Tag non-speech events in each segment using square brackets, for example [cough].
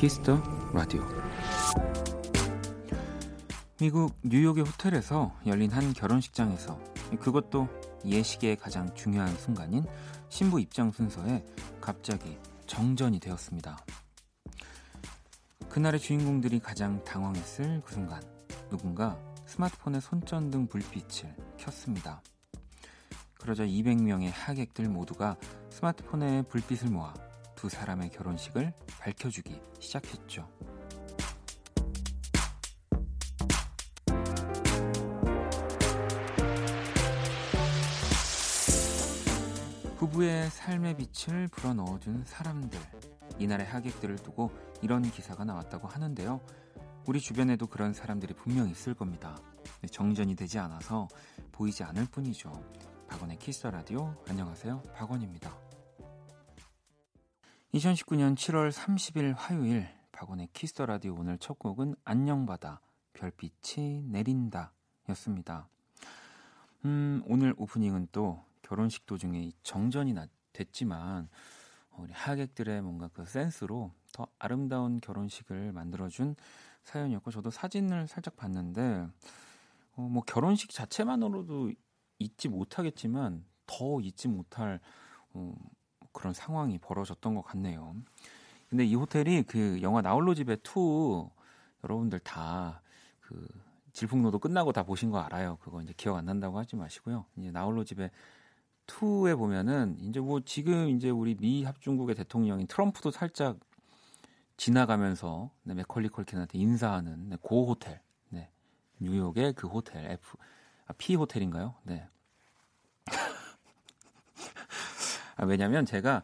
Kiss the Radio 미국 뉴욕의 호텔에서 열린 한 결혼식장에서 그것도 예식의 가장 중요한 순간인 신부 입장 순서에 갑자기 정전이 되었습니다. 그날의 주인공들이 가장 당황했을 그 순간 누군가 스마트폰의 손전등 불빛을 켰습니다. 그러자 200명의 하객들 모두가 스마트폰에 불빛을 모아 두 사람의 결혼식을 밝혀주기 시작했죠. 부부의 삶의 빛을 불어넣어준 사람들. 이날의 하객들을 두고 이런 기사가 나왔다고 하는데요. 우리 주변에도 그런 사람들이 분명 있을 겁니다. 정전이 되지 않아서 보이지 않을 뿐이죠. 박원의 Kiss the Radio 안녕하세요. 박원입니다. 2019년 7월 30일 화요일 박원의 Kiss the Radio 오늘 첫 곡은 안녕바다 별빛이 내린다 였습니다. 음, 오늘 오프닝은 또 결혼식 도중에 정전이 됐지만 우리 하객들의 뭔가 그 센스로 더 아름다운 결혼식을 만들어준 사연이었고 저도 사진을 살짝 봤는데 어, 뭐 결혼식 자체만으로도 잊지 못하겠지만 더 잊지 못할 어, 그런 상황이 벌어졌던 것 같네요. 근데 이 호텔이 그 영화 나홀로 집의 2 여러분들 다 그 질풍노도 끝나고 다 보신 거 알아요. 그거 이제 기억 안 난다고 하지 마시고요. 이제 나홀로 집의 2에 보면은 이제 뭐 지금 이제 우리 미 합중국의 대통령인 트럼프도 살짝 지나가면서 네, 맥컬리 컬킨한테 인사하는 네, 고 호텔, 네, 뉴욕의 그 호텔 F 아, P 호텔인가요? 네. 아, 왜냐면 제가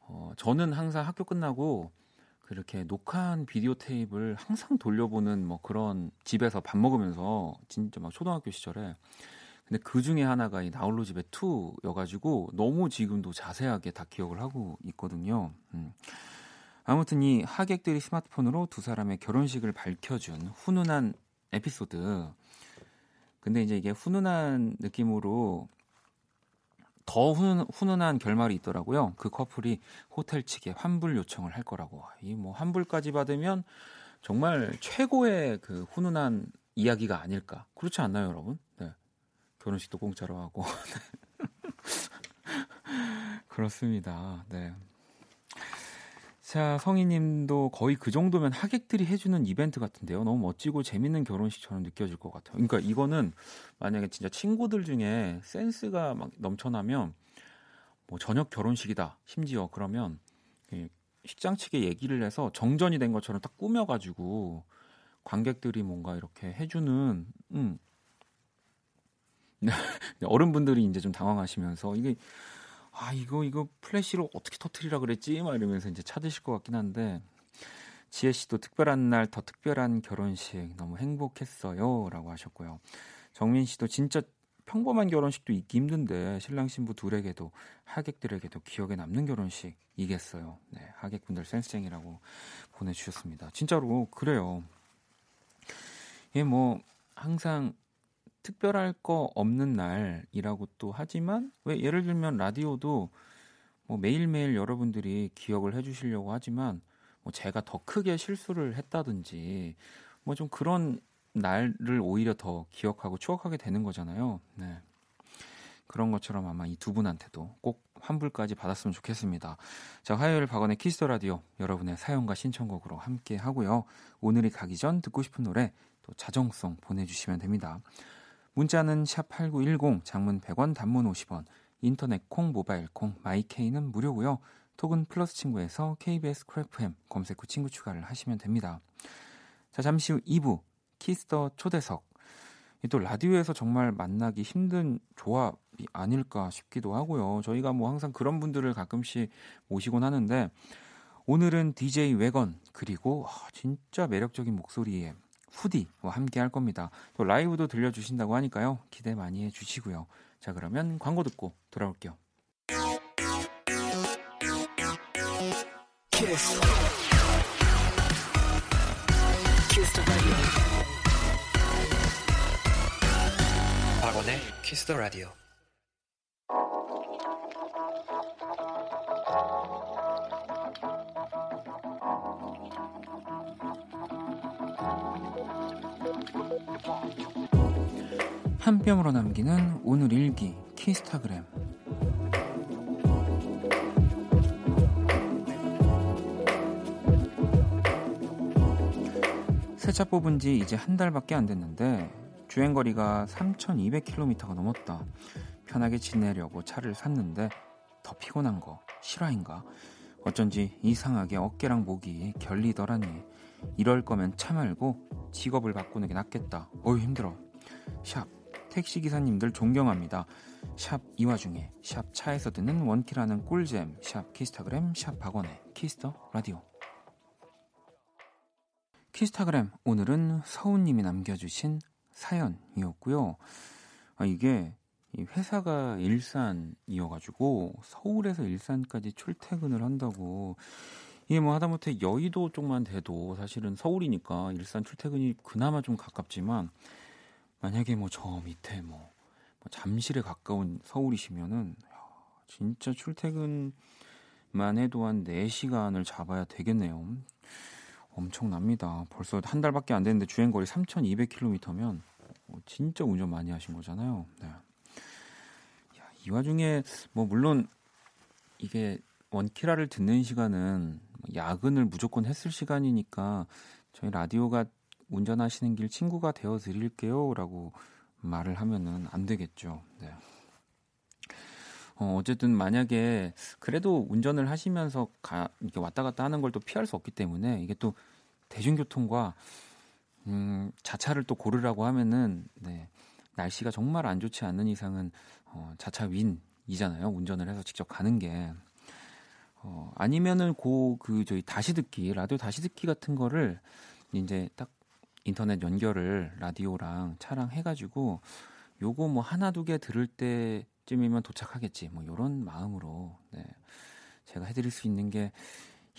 어, 저는 항상 학교 끝나고 그렇게 녹화한 비디오 테이프를 항상 돌려보는 뭐 그런 집에서 밥 먹으면서 진짜 막 초등학교 시절에 근데 그 중에 하나가 이 나홀로 집의 2여가지고 너무 지금도 자세하게 다 기억을 하고 있거든요. 음. 아무튼 이 하객들이 스마트폰으로 두 사람의 결혼식을 밝혀준 훈훈한 에피소드. 근데 이제 이게 훈훈한 느낌으로 더 훈, 훈훈 한 결말이 있더라고요. 그 커플이 호텔 측에 환불 요청을 할 거라고. 이 뭐 환불까지 받으면 정말 최고의 그 훈훈한 이야기가 아닐까. 그렇지 않나요, 여러분? 네. 결혼식도 공짜로 하고. [laughs] 그렇습니다. 네. 자, 성희님도 거의 그 정도면 하객들이 해주는 이벤트 같은데요. 너무 멋지고 재밌는 결혼식처럼 느껴질 것 같아요. 그러니까 이거는 만약에 진짜 친구들 중에 센스가 막 넘쳐나면 뭐 저녁 결혼식이다. 심지어 그러면 식장 측에 얘기를 해서 정전이 된 것처럼 딱 꾸며가지고 관객들이 뭔가 이렇게 해주는 음. [laughs] 어른분들이 이제 좀 당황하시면서 이게 아 이거 이거 플래시로 어떻게 터트리라 그랬지 막 이러면서 이제 찾으실 것 같긴 한데 지혜 씨도 특별한 날 더 특별한 결혼식 너무 행복했어요라고 하셨고요. 정민 씨도 진짜 평범한 결혼식도 있기 힘든데 신랑 신부 둘에게도 하객들에게도 기억에 남는 결혼식이겠어요. 네, 하객분들 센스쟁이라고 보내주셨습니다. 진짜로 그래요. 예, 뭐 항상 특별할 거 없는 날이라고 또 하지만 왜 예를 들면 라디오도 뭐 매일매일 여러분들이 기억을 해 주시려고 하지만 뭐 제가 더 크게 실수를 했다든지 뭐 좀 그런 날을 오히려 더 기억하고 추억하게 되는 거잖아요. 네. 그런 것처럼 아마 이 두 분한테도 꼭 환불까지 받았으면 좋겠습니다. 자, 화요일 박원의 키스 라디오 여러분의 사연과 신청곡으로 함께 하고요. 오늘이 가기 전 듣고 싶은 노래 또 자정송 보내주시면 됩니다. 문자는 샵 8910 장문 100원 단문 50원 인터넷 콩 모바일 콩 my K는 무료고요. 톡은 플러스 친구에서 KBS Cool FM 검색 후 친구 추가를 하시면 됩니다. 자 잠시 후 2부 Kiss the 초대석 또 라디오에서 정말 만나기 힘든 조합이 아닐까 싶기도 하고요. 저희가 뭐 항상 그런 분들을 가끔씩 모시곤 하는데 오늘은 DJ Wegun 그리고 진짜 매력적인 목소리의 후디와 함께 할 겁니다. 또 라이브도 들려주신다고 하니까요. 기대 많이 해주시고요. 자, 그러면 광고 듣고 돌아올게요. Kiss. Kiss 박원의 Kiss the Radio. 한 뼘으로 남기는 오늘 일기 키스타그램 세차 뽑은 지 이제 한 달밖에 안 됐는데 주행거리가 3,200km가 넘었다. 편하게 지내려고 차를 샀는데 더 피곤한 거 실화인가? 어쩐지 이상하게 어깨랑 목이 결리더라니. 이럴 거면 차 말고 직업을 바꾸는 게 낫겠다. 어휴 힘들어. 샵 택시 기사님들 존경합니다. 샵 이 와중에 샵 차에서 듣는 원키라는 꿀잼 샵 키스타그램 샵 박원의 Kiss the Radio 키스타그램 오늘은 서훈님이 남겨주신 사연이었고요. 아, 이게 회사가 일산이어가지고 서울에서 일산까지 출퇴근을 한다고 이게 뭐 하다못해 여의도 쪽만 돼도 사실은 서울이니까 일산 출퇴근이 그나마 좀 가깝지만 만약에 뭐 저 밑에 뭐, 뭐 잠실에 가까운 서울이시면은 진짜 출퇴근만 해도 한 4시간을 잡아야 되겠네요. 엄청납니다. 벌써 한 달밖에 안 됐는데 주행 거리 3,200km면 어, 진짜 운전 많이 하신 거잖아요. 네. 야, 이 와중에 뭐 물론 이게 원키라를 듣는 시간은 야근을 무조건 했을 시간이니까 저희 라디오가 운전하시는 길 친구가 되어 드릴게요라고 말을 하면은 안 되겠죠. 네. 어, 어쨌든 만약에 그래도 운전을 하시면서 가, 이렇게 왔다 갔다 하는 걸 또 피할 수 없기 때문에 이게 또 대중교통과 음, 자차를 또 고르라고 하면은 네, 날씨가 정말 안 좋지 않는 이상은 어, 자차 win이잖아요. 운전을 해서 직접 가는 게 어, 아니면은 고 그 저희 다시 듣기 라디오 다시 듣기 같은 거를 이제 딱 인터넷 연결을 라디오랑 차랑 해가지고 요거 뭐 하나 두 개 들을 때쯤이면 도착하겠지. 뭐 요런 마음으로 네. 제가 해드릴 수 있는 게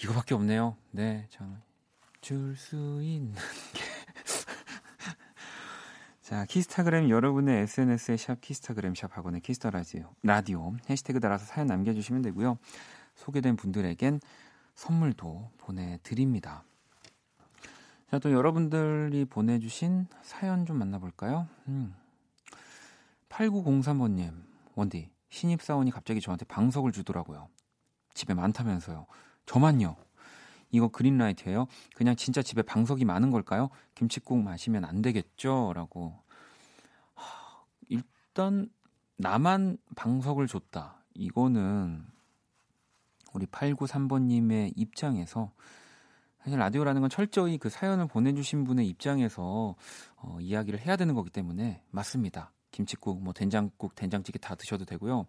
이거밖에 없네요. 해줄 수 있는 게. [laughs] 자, 키스타그램 여러분의 SNS에 샵 키스타그램 샵 박원의 Kiss the Radio, 라디오 해시태그 달아서 사연 남겨주시면 되고요. 소개된 분들에겐 선물도 보내드립니다. 자, 또 여러분들이 보내주신 사연 좀 만나볼까요? 음. 8903번님, 원디, 신입사원이 갑자기 저한테 방석을 주더라고요. 집에 많다면서요. 저만요. 이거 그린라이트예요? 그냥 진짜 집에 방석이 많은 걸까요? 김치국 마시면 안 되겠죠? 라고. 하, 일단 나만 방석을 줬다. 이거는 우리 893번님의 입장에서 사실 라디오라는 건 철저히 그 사연을 보내주신 분의 입장에서 어, 이야기를 해야 되는 거기 때문에 맞습니다. 김치국, 뭐 된장국, 된장찌개 다 드셔도 되고요.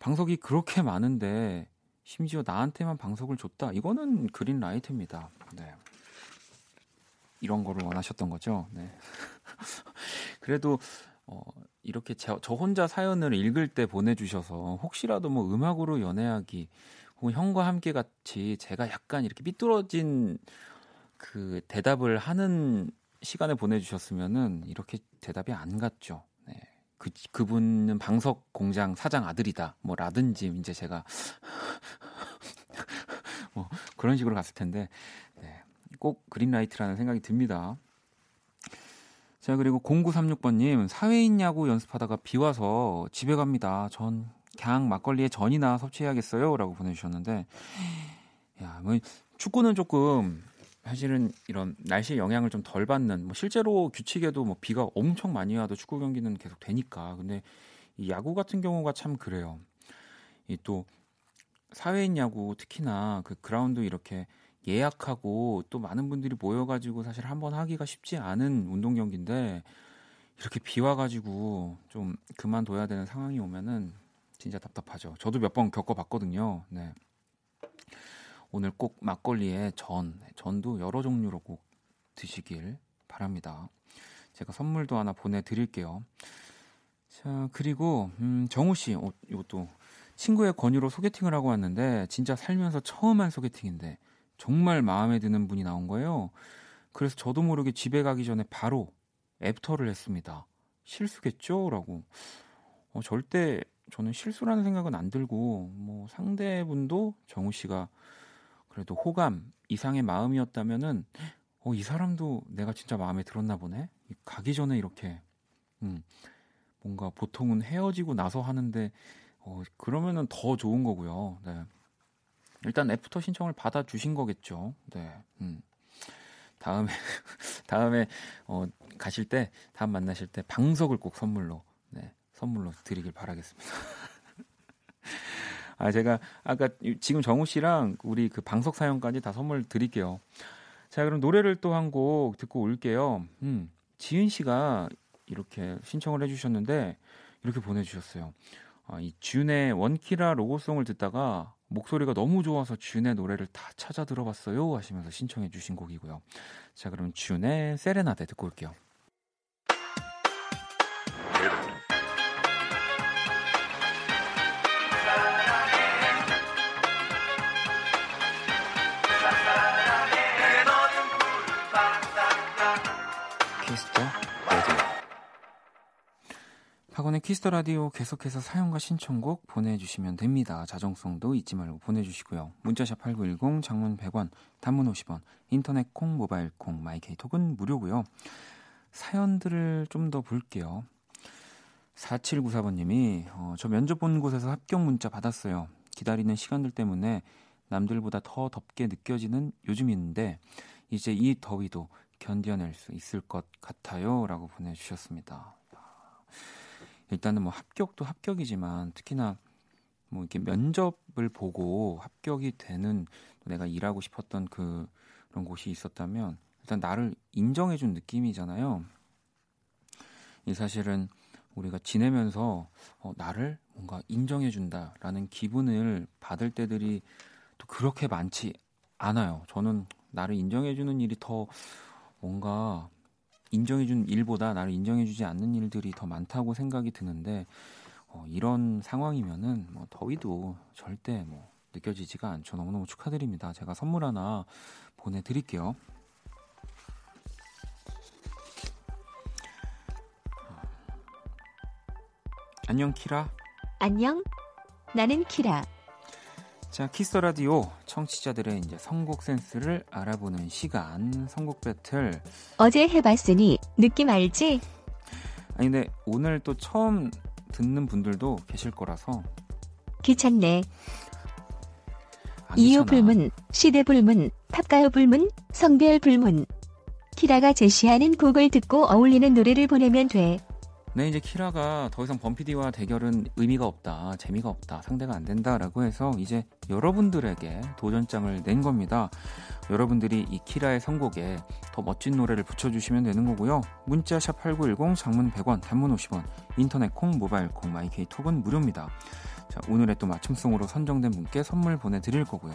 방석이 그렇게 많은데 심지어 나한테만 방석을 줬다. 이거는 그린 라이트입니다. 네. 이런 거를 원하셨던 거죠. 네. [laughs] 그래도 어, 이렇게 저, 저 혼자 사연을 읽을 때 보내주셔서 혹시라도 뭐 음악으로 연애하기 혹은 형과 함께 같이 제가 약간 이렇게 삐뚤어진 그 대답을 하는 시간을 보내주셨으면은 이렇게 대답이 안 갔죠. 네. 그, 그분은 방석 공장 사장 아들이다. 뭐 라든지 이제 제가 [laughs] 뭐 그런 식으로 갔을 텐데 네. 꼭 그린라이트라는 생각이 듭니다. 자 그리고 0936번님 사회인 야구 연습하다가 비 와서 집에 갑니다. 전 그냥 막걸리에 전이나 섭취해야겠어요라고 보내주셨는데 야 뭐 축구는 조금 사실은 이런 날씨의 영향을 좀 덜 받는 뭐 실제로 규칙에도 뭐 비가 엄청 많이 와도 축구 경기는 계속 되니까 근데 이 야구 같은 경우가 참 그래요. 이 또 사회인 야구 특히나 그 그라운드 이렇게 예약하고 또 많은 분들이 모여가지고 사실 한 번 하기가 쉽지 않은 운동 경기인데 이렇게 비 와가지고 좀 그만둬야 되는 상황이 오면은 진짜 답답하죠. 저도 몇 번 겪어봤거든요. 네. 오늘 꼭 막걸리에 전, 전도 여러 종류로 꼭 드시길 바랍니다. 제가 선물도 하나 보내드릴게요. 자, 그리고, 음, 정우 씨, 어, 이것도 친구의 권유로 소개팅을 하고 왔는데, 진짜 살면서 처음 한 소개팅인데, 정말 마음에 드는 분이 나온 거예요. 그래서 저도 모르게 집에 가기 전에 바로 애프터를 했습니다. 실수겠죠? 라고. 어, 절대 저는 실수라는 생각은 안 들고 뭐 상대분도 정우 씨가 그래도 호감 이상의 마음이었다면은 어, 이 사람도 내가 진짜 마음에 들었나 보네. 가기 전에 이렇게 음, 뭔가 보통은 헤어지고 나서 하는데 어, 그러면은 더 좋은 거고요. 네. 일단 애프터 신청을 받아 주신 거겠죠. 네. 음. 다음에 [laughs] 다음에 어, 가실 때 다음 만나실 때 방석을 꼭 선물로 네, 선물로 드리길 바라겠습니다. [laughs] 아 제가 아까 지금 정우 씨랑 우리 그 방석 사연까지 다 선물 드릴게요. 자 그럼 노래를 또 한 곡 듣고 올게요. 음, 지은 씨가 이렇게 신청을 해주셨는데 이렇게 보내주셨어요. 아, 이 준의 원키라 로고송을 듣다가 목소리가 너무 좋아서 준의 노래를 다 찾아 들어봤어요 하시면서 신청해 주신 곡이고요. 자 그럼 준의 세레나데 듣고 올게요. 박원의 Kiss the Radio 계속해서 사연과 신청곡 보내주시면 됩니다. 자정송도 잊지 말고 보내주시고요. 문자샵 8910, 장문 100원, 단문 50원, 인터넷 콩, 모바일 콩, my K 톡은 무료고요. 사연들을 좀 더 볼게요. 4794번님이 어, 저 면접 본 곳에서 합격 문자 받았어요. 기다리는 시간들 때문에 남들보다 더 덥게 느껴지는 요즘인데 이제 이 더위도 견뎌낼 수 있을 것 같아요 라고 보내주셨습니다. 일단은 뭐 합격도 합격이지만 특히나 뭐 이렇게 면접을 보고 합격이 되는 내가 일하고 싶었던 그 그런 곳이 있었다면 일단 나를 인정해준 느낌이잖아요. 이 사실은 우리가 지내면서 어, 나를 뭔가 인정해준다라는 기분을 받을 때들이 또 그렇게 많지 않아요. 저는 나를 인정해주는 일이 더 뭔가 인정해준 일보다 나를 인정해주지 않는 일들이 더 많다고 생각이 드는데 어, 이런 상황이면은 뭐 더위도 절대 뭐 느껴지지가 않죠. 너무너무 축하드립니다. 제가 선물 하나 보내드릴게요. 안녕 키라. 안녕. 나는 키라. 자, Kiss the Radio 청취자들의 이제 선곡 센스를 알아보는 시간 선곡 배틀. 어제 해봤으니 느낌 알지? 아니 근데 오늘 또 처음 듣는 분들도 계실 거라서 귀찮네. 이유 불문, 시대 불문, 팝가요 불문, 성별 불문. 키라가 제시하는 곡을 듣고 어울리는 노래를 보내면 돼. 네, 이제 키라가 더 이상 범피디와 대결은 의미가 없다, 재미가 없다, 상대가 안 된다라고 해서 이제 여러분들에게 도전장을 낸 겁니다. 여러분들이 이 키라의 선곡에 더 멋진 노래를 붙여주시면 되는 거고요. 문자 샵8910 장문 100원, 단문 50원, 인터넷 콩, 모바일 콩, my K 톡은 무료입니다. 자, 오늘의 또 맞춤송으로 선정된 분께 선물 보내드릴 거고요.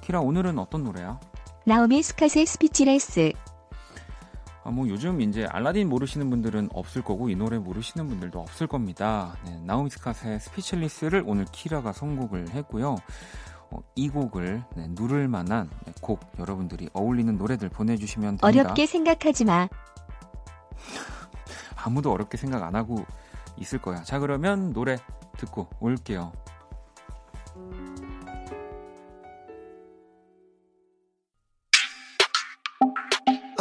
키라 오늘은 어떤 노래야? 나오미 스캇의 Speechless 아, 뭐 요즘 이제 알라딘 모르시는 분들은 없을 거고 이 노래 모르시는 분들도 없을 겁니다. 네, 나우미 스카의 스피치리스를 오늘 키라가 선곡을 했고요. 어, 이 곡을 네, 누를 만한 네, 곡 여러분들이 어울리는 노래들 보내주시면 됩니다. 어렵게 생각하지 마. [laughs] 아무도 어렵게 생각 안 하고 있을 거야. 자 그러면 노래 듣고 올게요.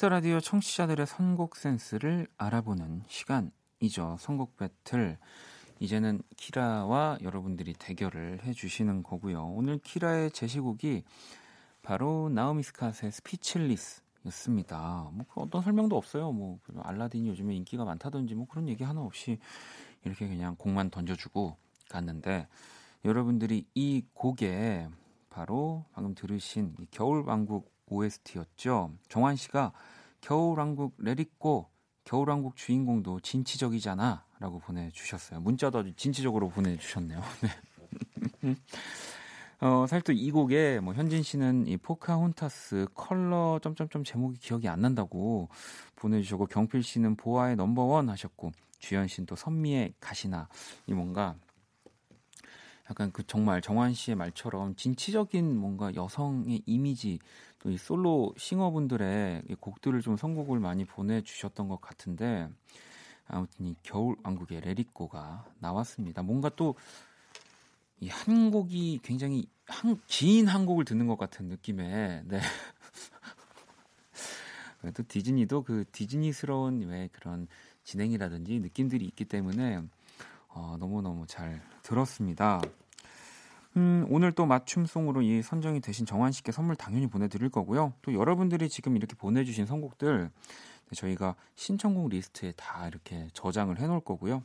Kiss the Radio 청취자들의 선곡 센스를 알아보는 시간이죠. 선곡 배틀. 이제는 키라와 여러분들이 대결을 해주시는 거고요. 오늘 키라의 제시곡이 바로 나오미 스캇의 Speechless였습니다. 뭐그 어떤 설명도 없어요. 뭐 알라딘이 요즘에 인기가 많다든지 뭐 그런 얘기 하나 없이 이렇게 그냥 곡만 던져주고 갔는데 여러분들이 이 곡에 바로 방금 들으신 겨울왕국 OST였죠. 정환 씨가 겨울왕국 레리꼬 겨울왕국 주인공도 진취적이잖아. 라고 보내주셨어요. 문자도 아주 진취적으로 보내주셨네요. [laughs] 네. 어, 사실 또 이 곡에 뭐 현진 씨는 이 포카혼타스 컬러 점점점 제목이 기억이 안 난다고 보내주셨고 경필 씨는 보아의 넘버원 하셨고 주현 씨는 또 선미의 가시나 이 뭔가 약간 그 정말 정환 씨의 말처럼 진취적인 뭔가 여성의 이미지 또 이 솔로 싱어분들의 이 곡들을 좀 선곡을 많이 보내주셨던 것 같은데 아무튼 이 겨울 왕국의 레리코가 나왔습니다. 뭔가 또 이 한 곡이 굉장히 한, 긴 한 곡을 듣는 것 같은 느낌의 네. [laughs] 또 디즈니도 그 디즈니스러운 왜 그런 진행이라든지 느낌들이 있기 때문에 어, 너무너무 잘 들었습니다. 음, 오늘 또 맞춤송으로 이 선정이 되신 정환 씨께 선물 당연히 보내드릴 거고요. 또 여러분들이 지금 이렇게 보내주신 선곡들 저희가 신청곡 리스트에 다 이렇게 저장을 해놓을 거고요.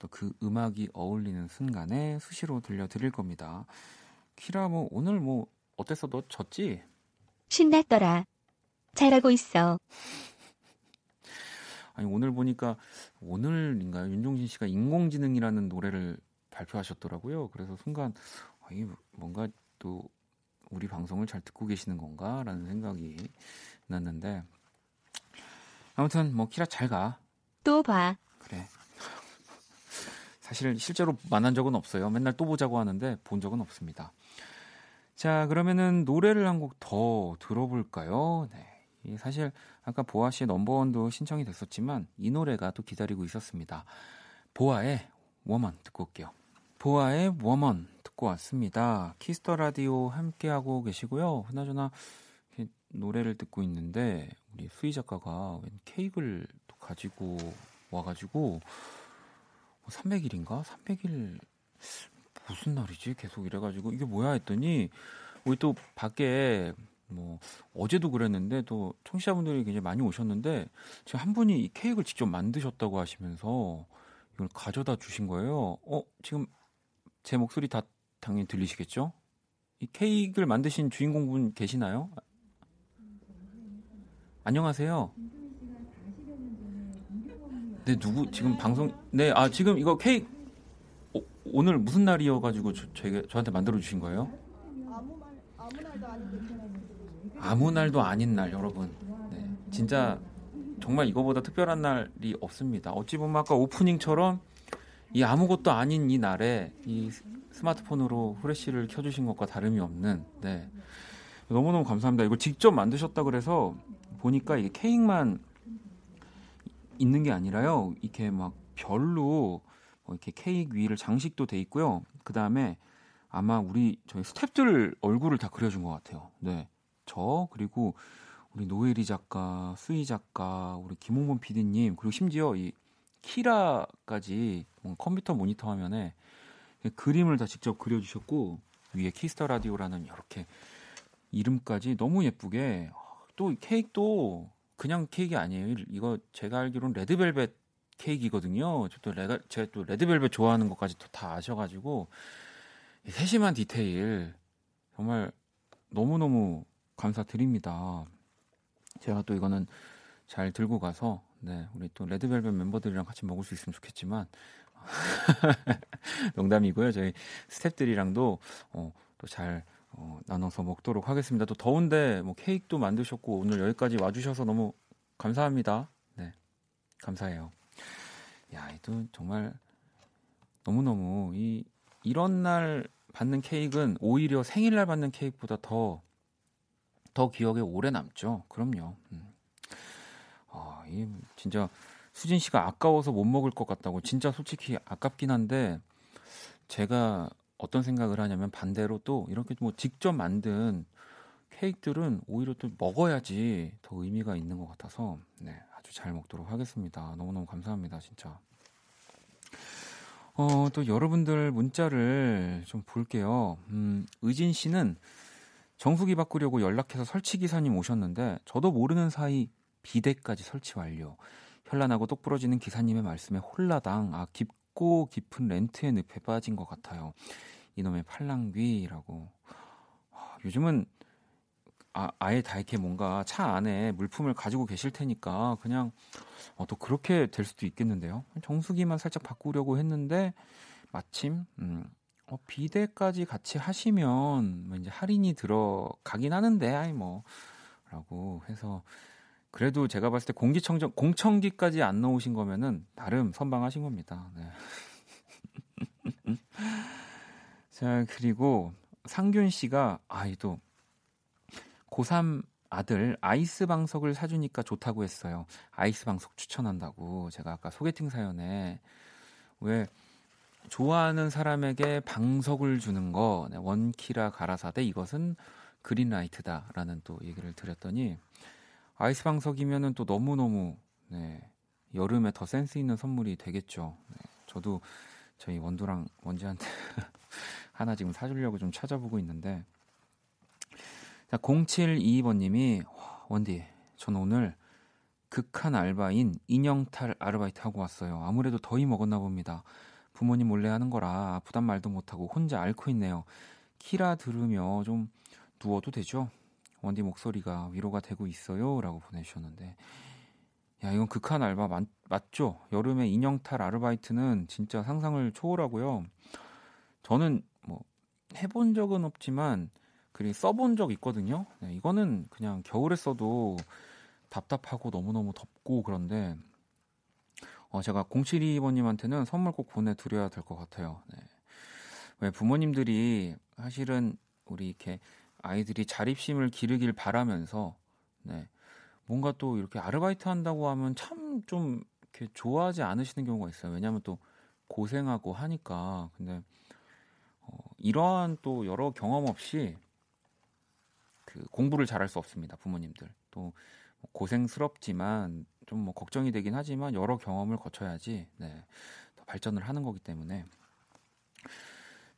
또 그 음악이 어울리는 순간에 수시로 들려드릴 겁니다. 키라 뭐 오늘 뭐 어땠어? 너 졌지? 신났더라. 잘하고 있어. [laughs] 아니 오늘 보니까 오늘인가요? 윤종신 씨가 인공지능이라는 노래를 발표하셨더라고요. 그래서 순간 아, 이 뭔가 또 우리 방송을 잘 듣고 계시는 건가라는 생각이 났는데 아무튼 뭐 키라 잘 가. 또 봐. 그래. 사실 실제로 만난 적은 없어요. 맨날 또 보자고 하는데 본 적은 없습니다. 자, 그러면은 노래를 한 곡 더 들어볼까요? 네. 사실 아까 보아 씨의 Number One도 신청이 됐었지만 이 노래가 또 기다리고 있었습니다. 보아의 Woman 듣고 올게요. 보아의 Woman 듣고 왔습니다. Kiss the Radio 함께하고 계시고요. 그나저나 노래를 듣고 있는데 우리 수희 작가가 웬 케이크를 또 가지고 와가지고 300일인가? 300일 무슨 날이지? 계속 이래가지고 이게 뭐야 했더니 우리 또 밖에 뭐 어제도 그랬는데 또 청취자분들이 굉장히 많이 오셨는데 지금 한 분이 이 케이크를 직접 만드셨다고 하시면서 이걸 가져다 주신 거예요. 어 지금 제 목소리 다 당연히 들리시겠죠? 이 케이크를 만드신 주인공분 계시나요? 안녕하세요. 네 누구 지금 방송 네 아 지금 이거 케이크 오, 오늘 무슨 날이어 가지고 저, 저에게 저한테 만들어 주신 거예요? 아무 날도 아닌 날 여러분. 네, 진짜 정말 이거보다 특별한 날이 없습니다. 어찌 보면 아까 오프닝처럼 이 아무것도 아닌 이 날에 이 스마트폰으로 후레쉬를 켜주신 것과 다름이 없는 네. 너무너무 감사합니다. 이거 직접 만드셨다 그래서 보니까 이게 케이크만 있는 게 아니라요. 이렇게 막 별로 뭐 이렇게 케이크 위를 장식도 돼 있고요. 그 다음에 아마 우리 저희 스탭들 얼굴을 다 그려준 것 같아요. 네, 저 그리고 우리 노예리 작가, 수희 작가, 우리 김홍범 PD님 그리고 심지어 이 키라까지 컴퓨터 모니터 화면에 그림을 다 직접 그려주셨고 위에 Kiss the Radio라는 이렇게 이름까지 너무 예쁘게 또 케이크도 그냥 케이크 아니에요. 이거 제가 알기로는 레드벨벳 케이크이거든요. 저도 레가, 제가 또 레드벨벳 좋아하는 것까지 다 아셔가지고 세심한 디테일 정말 너무 너무 감사드립니다. 제가 또 이거는 잘 들고 가서 네, 우리 또 레드벨벳 멤버들이랑 같이 먹을 수 있으면 좋겠지만 [laughs] 농담이고요. 저희 스탭들이랑도 어, 또잘 어, 나눠서 먹도록 하겠습니다. 또 더운데 뭐 케이크도 만드셨고 오늘 여기까지 와주셔서 너무 감사합니다. 네, 감사해요. 야, 이도 정말 너무 너무 이 이런 날 받는 케이크는 오히려 생일날 받는 케이크보다 더, 더 기억에 오래 남죠. 그럼요. 음. 아, 이 진짜 수진 씨가 아까워서 못 먹을 것 같다고 진짜 솔직히 아깝긴 한데 제가 어떤 생각을 하냐면 반대로 또 이렇게 뭐 직접 만든 케이크들은 오히려 또 먹어야지 더 의미가 있는 것 같아서 네, 아주 잘 먹도록 하겠습니다. 너무너무 감사합니다, 진짜. 어, 또 여러분들 문자를 좀 볼게요. 음, 의진 씨는 정수기 바꾸려고 연락해서 설치 기사님 오셨는데 저도 모르는 사이 비대까지 설치 완료. 현란하고 똑부러지는 기사님의 말씀에 홀라당 아 깊고 깊은 렌트의 늪에 빠진 것 같아요. 이놈의 팔랑귀라고. 아, 요즘은 아, 아예 다 이렇게 뭔가 차 안에 물품을 가지고 계실 테니까 그냥 어, 또 그렇게 될 수도 있겠는데요. 정수기만 살짝 바꾸려고 했는데 마침 음, 어, 비대까지 같이 하시면 뭐 이제 할인이 들어가긴 하는데 아이 뭐라고 해서 그래도 제가 봤을 때 공기청정 공청기까지 안 넣으신 거면은 나름 선방하신 겁니다. 네. [laughs] 자 그리고 상균 씨가 아이도 고3 아들 아이스 방석을 사주니까 좋다고 했어요. 아이스 방석 추천한다고 제가 아까 소개팅 사연에 왜 좋아하는 사람에게 방석을 주는 거 네, 원키라 가라사대 이것은 그린라이트다라는 또 얘기를 드렸더니 아이스 방석이면은 또 너무 너무 네, 여름에 더 센스 있는 선물이 되겠죠. 네, 저도 저희 원두랑 원지한테 [laughs] 하나 지금 사주려고 좀 찾아보고 있는데 자 0722번님이 원디 저는 오늘 극한 알바인 인형탈 아르바이트 하고 왔어요. 아무래도 더위 먹었나 봅니다. 부모님 몰래 하는 거라 아프단 말도 못하고 혼자 앓고 있네요. 키라 들으며 좀 누워도 되죠? 원디 목소리가 위로가 되고 있어요. 라고 보내주셨는데. 야, 이건 극한 알바 맞, 맞죠? 여름에 인형탈 아르바이트는 진짜 상상을 초월하고요. 저는 뭐 해본 적은 없지만 그리고 써본 적 있거든요. 네, 이거는 그냥 겨울에 써도 답답하고 너무너무 덥고 그런데 어, 제가 072번님한테는 선물 꼭 보내드려야 될 것 같아요. 네. 왜 부모님들이 사실은 우리 이렇게 아이들이 자립심을 기르길 바라면서 네. 뭔가 또 이렇게 아르바이트 한다고 하면 참 좀 이렇게 좋아하지 않으시는 경우가 있어요. 왜냐하면 또 고생하고 하니까. 근데 어, 이러한 또 여러 경험 없이 그 공부를 잘할 수 없습니다. 부모님들 또 고생스럽지만 좀 뭐 걱정이 되긴 하지만 여러 경험을 거쳐야지 네, 더 발전을 하는 거기 때문에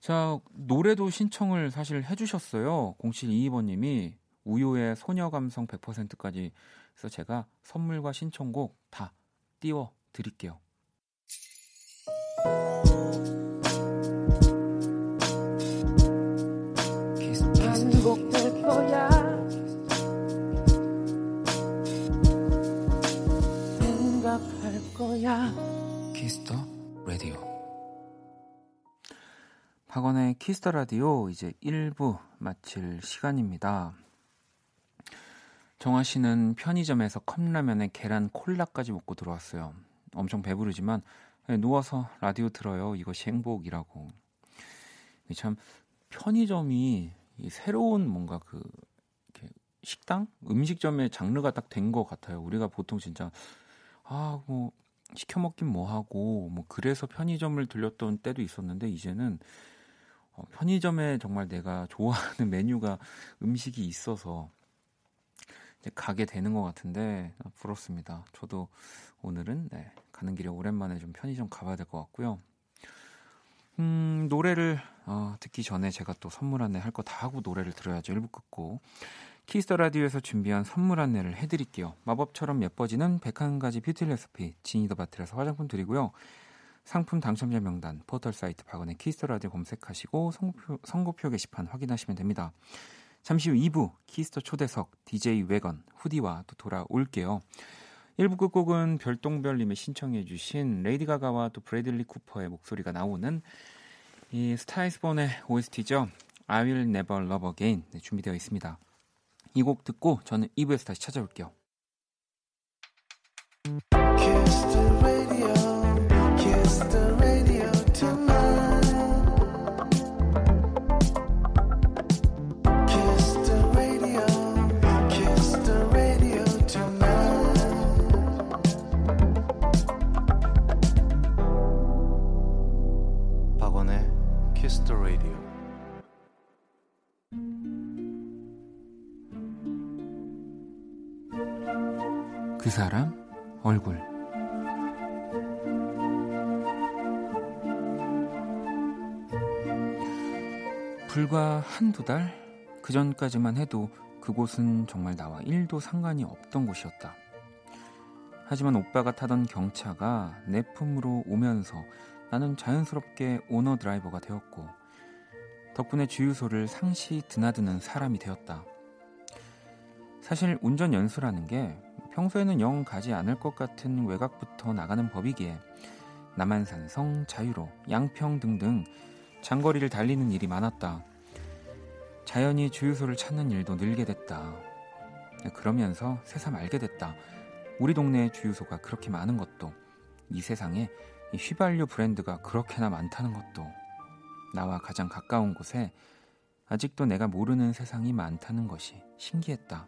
자 노래도 신청을 사실 해주셨어요 0722번님이 우효의 소녀 감성 100%까지 해서 제가 선물과 신청곡 다 띄워 드릴게요. 거야. 생각할 거야. 박원의 키스 더 라디오 이제 1부 마칠 시간입니다. 정아 씨는 편의점에서 컵라면에 계란 콜라까지 먹고 들어왔어요. 엄청 배부르지만 네, 누워서 라디오 들어요. 이것이 행복이라고. 참 편의점이 새로운 뭔가 그 식당 음식점의 장르가 딱 된 것 같아요. 우리가 보통 진짜 아 뭐 시켜 먹긴 뭐 하고 뭐 그래서 편의점을 들렸던 때도 있었는데 이제는 어, 편의점에 정말 내가 [laughs] 좋아하는 메뉴가 음식이 있어서 가게 되는 것 같은데 아, 부럽습니다. 저도 오늘은 네, 가는 길에 오랜만에 좀 편의점 가봐야 될 것 같고요. 음, 노래를 어, 듣기 전에 제가 또 선물 안내 할 거 다 하고 노래를 들어야죠. 1부 끝고 키스 더 라디오에서 준비한 선물 안내를 해드릴게요. 마법처럼 예뻐지는 101가지 뷰티 레시피 지니더바틀에서 화장품 드리고요. 상품 당첨자 명단 포털 사이트 박원의 키스 더 라디오 검색하시고 선곡표, 선곡표 게시판 확인하시면 됩니다. 잠시 후 2부 키스터 초대석 DJ 웨건 후디와 또 돌아올게요. 1부 끝곡은 별똥별님이 신청해 주신 레이디 가가와 또 브래들리 쿠퍼의 목소리가 나오는 이 스타 이즈 본의 OST죠. I Will Never Love Again 네, 준비되어 있습니다. 이 곡 듣고 저는 2부에서 다시 찾아올게요. 그 사람 얼굴 불과 한두 달? 그 전까지만 해도 그곳은 정말 나와 1도 상관이 없던 곳이었다. 하지만 오빠가 타던 경차가 내 품으로 오면서 나는 자연스럽게 오너 드라이버가 되었고 덕분에 주유소를 상시 드나드는 사람이 되었다. 사실 운전 연수라는 게 평소에는 영 가지 않을 것 같은 외곽부터 나가는 법이기에 남한산성, 자유로, 양평 등등 장거리를 달리는 일이 많았다. 자연히 주유소를 찾는 일도 늘게 됐다. 그러면서 새삼 알게 됐다. 우리 동네에 주유소가 그렇게 많은 것도 이 세상에 이 휘발유 브랜드가 그렇게나 많다는 것도 나와 가장 가까운 곳에 아직도 내가 모르는 세상이 많다는 것이 신기했다.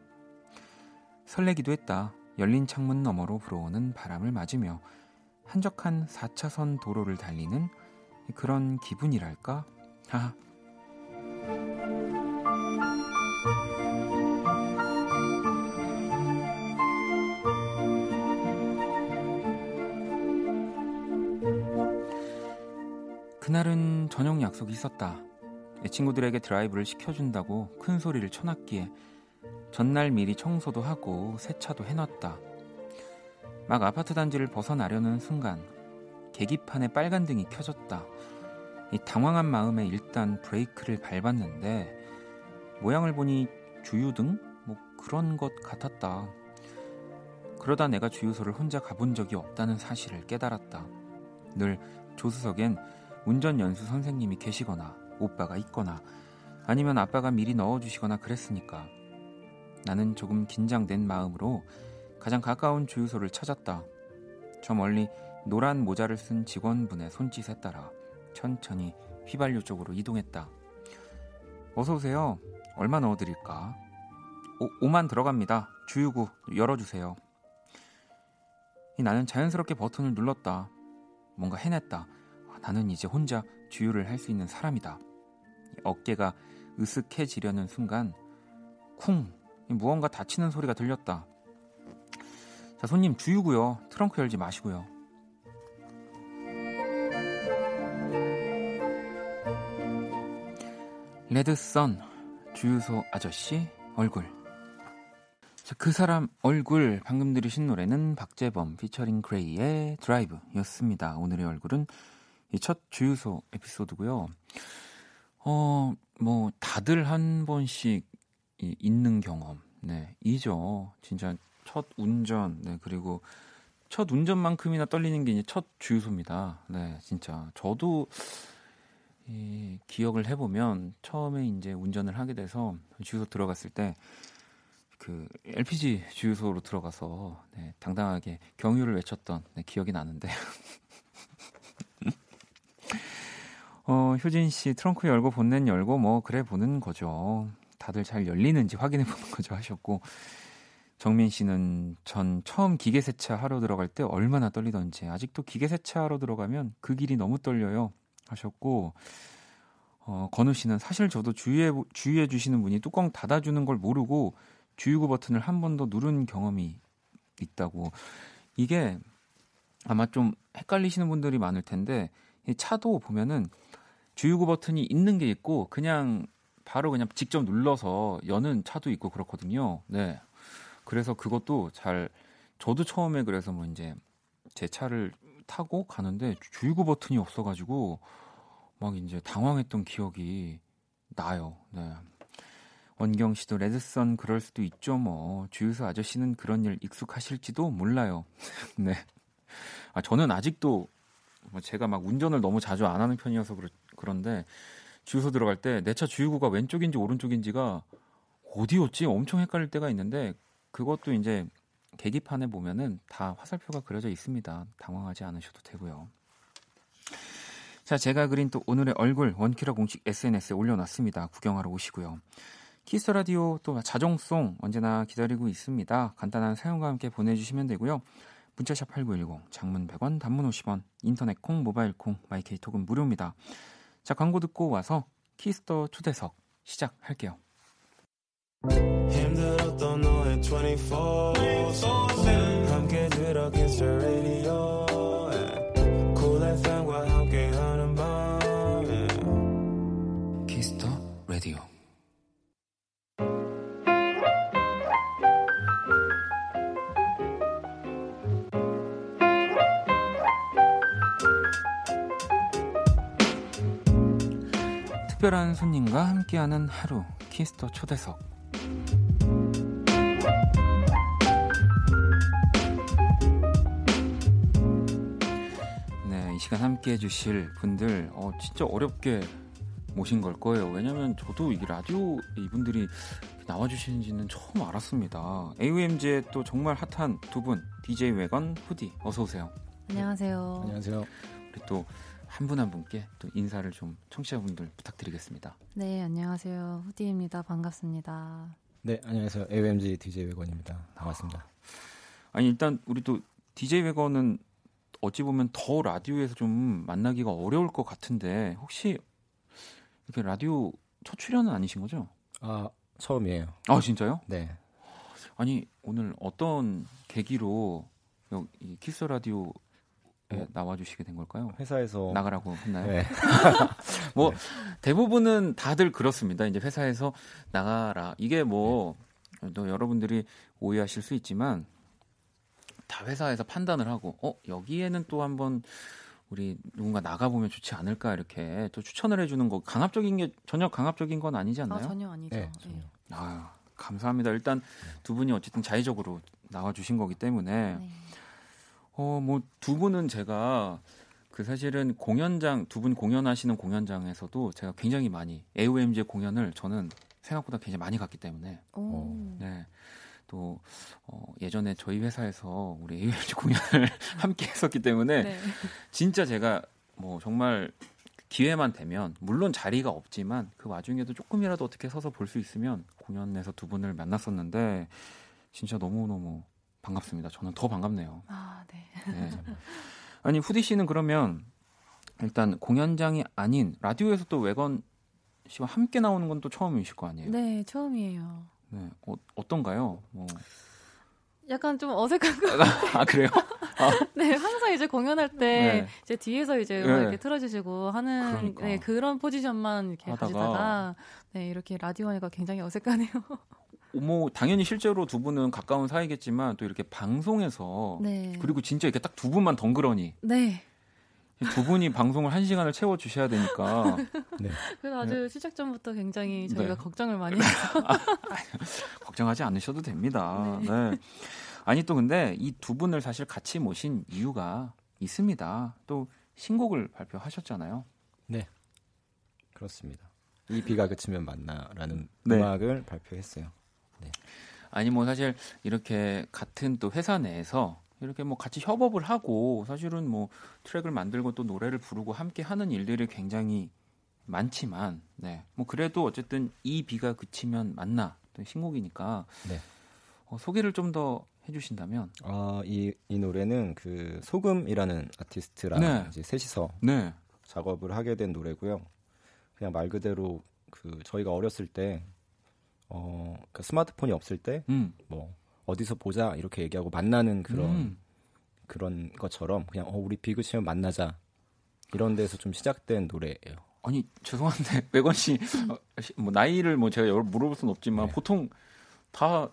설레기도 했다. 열린 창문 너머로 불어오는 바람을 맞으며 한적한 4차선 도로를 달리는 그런 기분이랄까? 하하. 그날은 저녁 약속이 있었다. 친구들에게 드라이브를 시켜준다고 큰 소리를 쳐놨기에 전날 미리 청소도 하고 세차도 해놨다. 막 아파트 단지를 벗어나려는 순간 계기판에 빨간 등이 켜졌다. 이 당황한 마음에 일단 브레이크를 밟았는데 모양을 보니 주유등 뭐 그런 것 같았다. 그러다 내가 주유소를 혼자 가본 적이 없다는 사실을 깨달았다. 늘 조수석엔 운전 연수 선생님이 계시거나 오빠가 있거나 아니면 아빠가 미리 넣어주시거나 그랬으니까 나는 조금 긴장된 마음으로 가장 가까운 주유소를 찾았다. 저 멀리 노란 모자를 쓴 직원분의 손짓에 따라 천천히 휘발유 쪽으로 이동했다. 어서 오세요. 얼마 넣어드릴까? 오, 5만 들어갑니다. 주유구 열어주세요. 나는 자연스럽게 버튼을 눌렀다. 뭔가 해냈다. 나는 이제 혼자 주유를 할 수 있는 사람이다. 어깨가 으쓱해지려는 순간 쿵 무언가 다치는 소리가 들렸다. 자, 손님 주유고요. 트렁크 열지 마시고요. 레드선 주유소 아저씨 얼굴 자, 그 사람 얼굴 방금 들으신 노래는 박재범 피처링 그레이의 드라이브였습니다. 오늘의 얼굴은 첫 주유소 에피소드고요. 어, 뭐 다들 한 번씩 있는 경험. 네, 이죠. 진짜 첫 운전. 네, 그리고 첫 운전만큼이나 떨리는 게 이제 첫 주유소입니다. 네, 진짜 저도 이 기억을 해보면 처음에 이제 운전을 하게 돼서 주유소 들어갔을 때 그 LPG 주유소로 들어가서 네, 당당하게 경유를 외쳤던 네, 기억이 나는데 [laughs] 어, 효진 씨 트렁크 열고 본넷 열고 뭐 그래 보는 거죠. 다들 잘 열리는지 확인해 보는 거죠 하셨고 정민 씨는 전 처음 기계 세차 하러 들어갈 때 얼마나 떨리던지 아직도 기계 세차하러 들어가면 그 길이 너무 떨려요 하셨고 어, 건우 씨는 사실 저도 주의해 주의해 주시는 분이 뚜껑 닫아주는 걸 모르고 주유구 버튼을 한 번 더 누른 경험이 있다고. 이게 아마 좀 헷갈리시는 분들이 많을 텐데 이 차도 보면은 주유구 버튼이 있는 게 있고 그냥 바로 그냥 직접 눌러서 여는 차도 있고 그렇거든요. 네. 그래서 그것도 잘 저도 처음에 그래서 뭐 이제 제 차를 타고 가는데 주유구 버튼이 없어가지고 막 이제 당황했던 기억이 나요. 네. 원경 씨도 레드선 그럴 수도 있죠. 뭐 주유소 아저씨는 그런 일 익숙하실지도 몰라요. [laughs] 네. 아 저는 아직도 뭐 제가 막 운전을 너무 자주 안 하는 편이어서 그런데 주유소 들어갈 때 내 차 주유구가 왼쪽인지 오른쪽인지가 어디였지 엄청 헷갈릴 때가 있는데 그것도 이제 계기판에 보면은 다 화살표가 그려져 있습니다. 당황하지 않으셔도 되고요. 자, 제가 그린 또 오늘의 얼굴 원키라 공식 SNS에 올려놨습니다. 구경하러 오시고요. 키스 라디오 또 자정송 언제나 기다리고 있습니다. 간단한 사연과 함께 보내주시면 되고요. 문자샵 8910, 장문 100원, 단문 50원, 인터넷 콩, 모바일 콩, 마이케이톡은 무료입니다. 자, 광고 듣고 와서 키스 더 초대석 시작할게요. 특별한 손님과 함께하는 하루 키스 더 초대석. 네, 이 시간 함께 해주실 분들 어, 진짜 어렵게 모신 걸 거예요. 왜냐면 저도 이 라디오 이분들이 나와주시는지는 처음 알았습니다. AOMG의 또 정말 핫한 두 분 DJ 웨건 후디 어서오세요. 안녕하세요. 안녕하세요. 우리 또 한 분 한 분께 또 인사를 좀 청취자분들 부탁드리겠습니다. 네, 안녕하세요. 후디입니다. 반갑습니다. 네, 안녕하세요. AOMG DJ 외건입니다. 반갑습니다. 아니 일단 우리 또 DJ 웨건은 어찌 보면 더 라디오에서 좀 만나기가 어려울 것 같은데 혹시 이렇게 라디오 첫 출연은 아니신 거죠? 아, 처음이에요. 아 진짜요? 네. 아니 오늘 어떤 계기로 이 키스 라디오 에 어. 나와주시게 된 걸까요? 회사에서 나가라고 했나요? 네. [laughs] 뭐 네. 대부분은 다들 그렇습니다. 이제 회사에서 나가라. 이게 뭐 또 여러분들이 오해하실 수 있지만 다 회사에서 판단을 하고 어 여기에는 또 한번 우리 누군가 나가 보면 좋지 않을까 이렇게 또 추천을 해주는 거 강압적인 게 전혀 강압적인 건 아니지 아, 않나요? 전혀 아니죠. 네, 예. 전혀. 아 감사합니다. 일단 두 분이 어쨌든 자의적으로 나와 주신 거기 때문에 네. 어, 뭐 두 분은 제가 그 사실은 공연장 두 분 공연하시는 공연장에서도 제가 굉장히 많이 AOMG 공연을 저는 생각보다 굉장히 많이 갔기 때문에 오. 네. 또 어, 예전에 저희 회사에서 우리 AOMG 공연을 [laughs] 함께 했었기 때문에 네. 진짜 제가 뭐 정말 기회만 되면 물론 자리가 없지만 그 와중에도 조금이라도 어떻게 서서 볼 수 있으면 공연에서 두 분을 만났었는데 진짜 너무너무 반갑습니다. 저는 더 반갑네요. 아, 네. 네. 아니 후디 씨는 그러면 일단 공연장이 아닌 라디오에서 또 외건 씨와 함께 나오는 건 또 처음이실 거 아니에요? 네, 처음이에요. 네. 어, 어떤가요? 뭐. 약간 좀 어색한 거. [laughs] 아 그래요? [laughs] 네, 항상 이제 공연할 때 네. 이제 뒤에서 이제 네. 이렇게 틀어주시고 하는 그러니까. 네, 그런 포지션만 이렇게 하다가. 가시다가 네, 이렇게 라디오 하니까 굉장히 어색하네요. 뭐 당연히 실제로 두 분은 가까운 사이겠지만 또 이렇게 방송에서 네. 그리고 진짜 이렇게 딱 두 분만 덩그러니 네. 두 분이 방송을 한 시간을 채워 주셔야 되니까 [laughs] 네. 그래서 아주 시작 전부터 굉장히 저희가 네. 걱정을 많이 해서 [laughs] 걱정하지 않으셔도 됩니다. 네. 네. 아니 또 근데 이 두 분을 사실 같이 모신 이유가 있습니다. 또 신곡을 발표하셨잖아요. 그렇습니다. 이 비가 그치면 만나라는 네. 음악을 발표했어요. 아니 뭐 사실 이렇게 같은 또 회사 내에서 이렇게 뭐 같이 협업을 하고 사실은 뭐 트랙을 만들고 또 노래를 부르고 함께 하는 일들이 굉장히 많지만 네. 뭐 그래도 어쨌든 이 비가 그치면 만나 또 신곡이니까 네. 어, 소개를 좀더 해주신다면 아, 이, 이 노래는 그 소금이라는 아티스트랑 네. 이제 셋이서 네. 작업을 하게 된 노래고요. 그냥 말 그대로 그 저희가 어렸을 때 어, 그 스마트폰이 없을 때 음. 뭐 어디서 보자 이렇게 얘기하고 만나는 그런 음. 그런 것처럼 그냥 어, 우리 비 그치면 만나자 이런 데서 좀 시작된 노래예요. 아니 죄송한데 [laughs] 백원 씨, 어, 시- 뭐 나이를 뭐 제가 물어볼 수는 없지만 네. 보통 다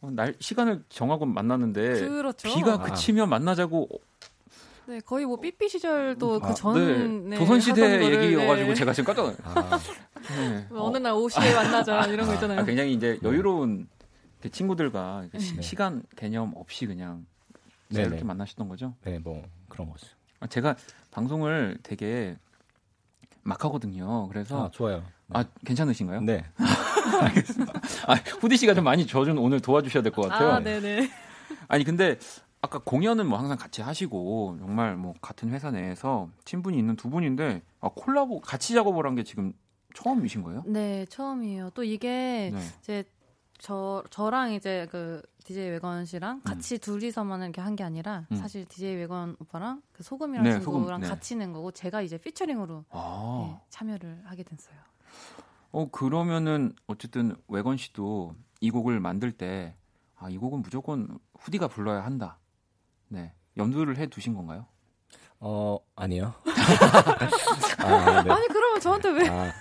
어, 날 시간을 정하고 만났는데 그렇죠. 비가 아. 그치면 만나자고 네, 거의 뭐 삐삐 시절도 아, 그 전 네, 네, 조선시대 얘기여가지고 네. 제가 지금 깜짝 놀랐어요. 아, 네. 뭐 어느 날 오후에 만나자 이런 거 있잖아요. 아, 굉장히 이제 여유로운 친구들과 시, 네. 시간 개념 없이 그냥. 이렇게 만나셨던 거죠. 네, 뭐 그런 거죠. 아, 제가 방송을 되게 막 하거든요. 그래서 아, 좋아요. 아, 괜찮으신가요? 네. [laughs] 아, 후디 씨가 좀 많이 저 좀 오늘 도와주셔야 될 것 같아요. 아, 네네. 아니 근데 아까 공연은 뭐 항상 같이 하시고 정말 뭐 같은 회사 내에서 친분이 있는 두 분인데 아, 콜라보 같이 작업을 한 게 지금 처음이신 거예요? 네, 처음이에요. 또 이게 네. 이제 저 저랑 이제 그 DJ 외건 씨랑 같이 둘이서만 이렇게 한 게 아니라 음. 사실 DJ 외건 오빠랑 그 소금이라는 네, 소금, 친구랑 네. 같이 낸 거고 제가 이제 피처링으로 아, 네, 참여를 하게 됐어요. 어 그러면은 어쨌든 외건 씨도 이 곡을 만들 때 아, 이 곡은 무조건 후디가 불러야 한다. 네. 염두를 해 두신 건가요? 어, 아니요. [laughs] 아, 네. 아니 그러면 저한테 왜 아,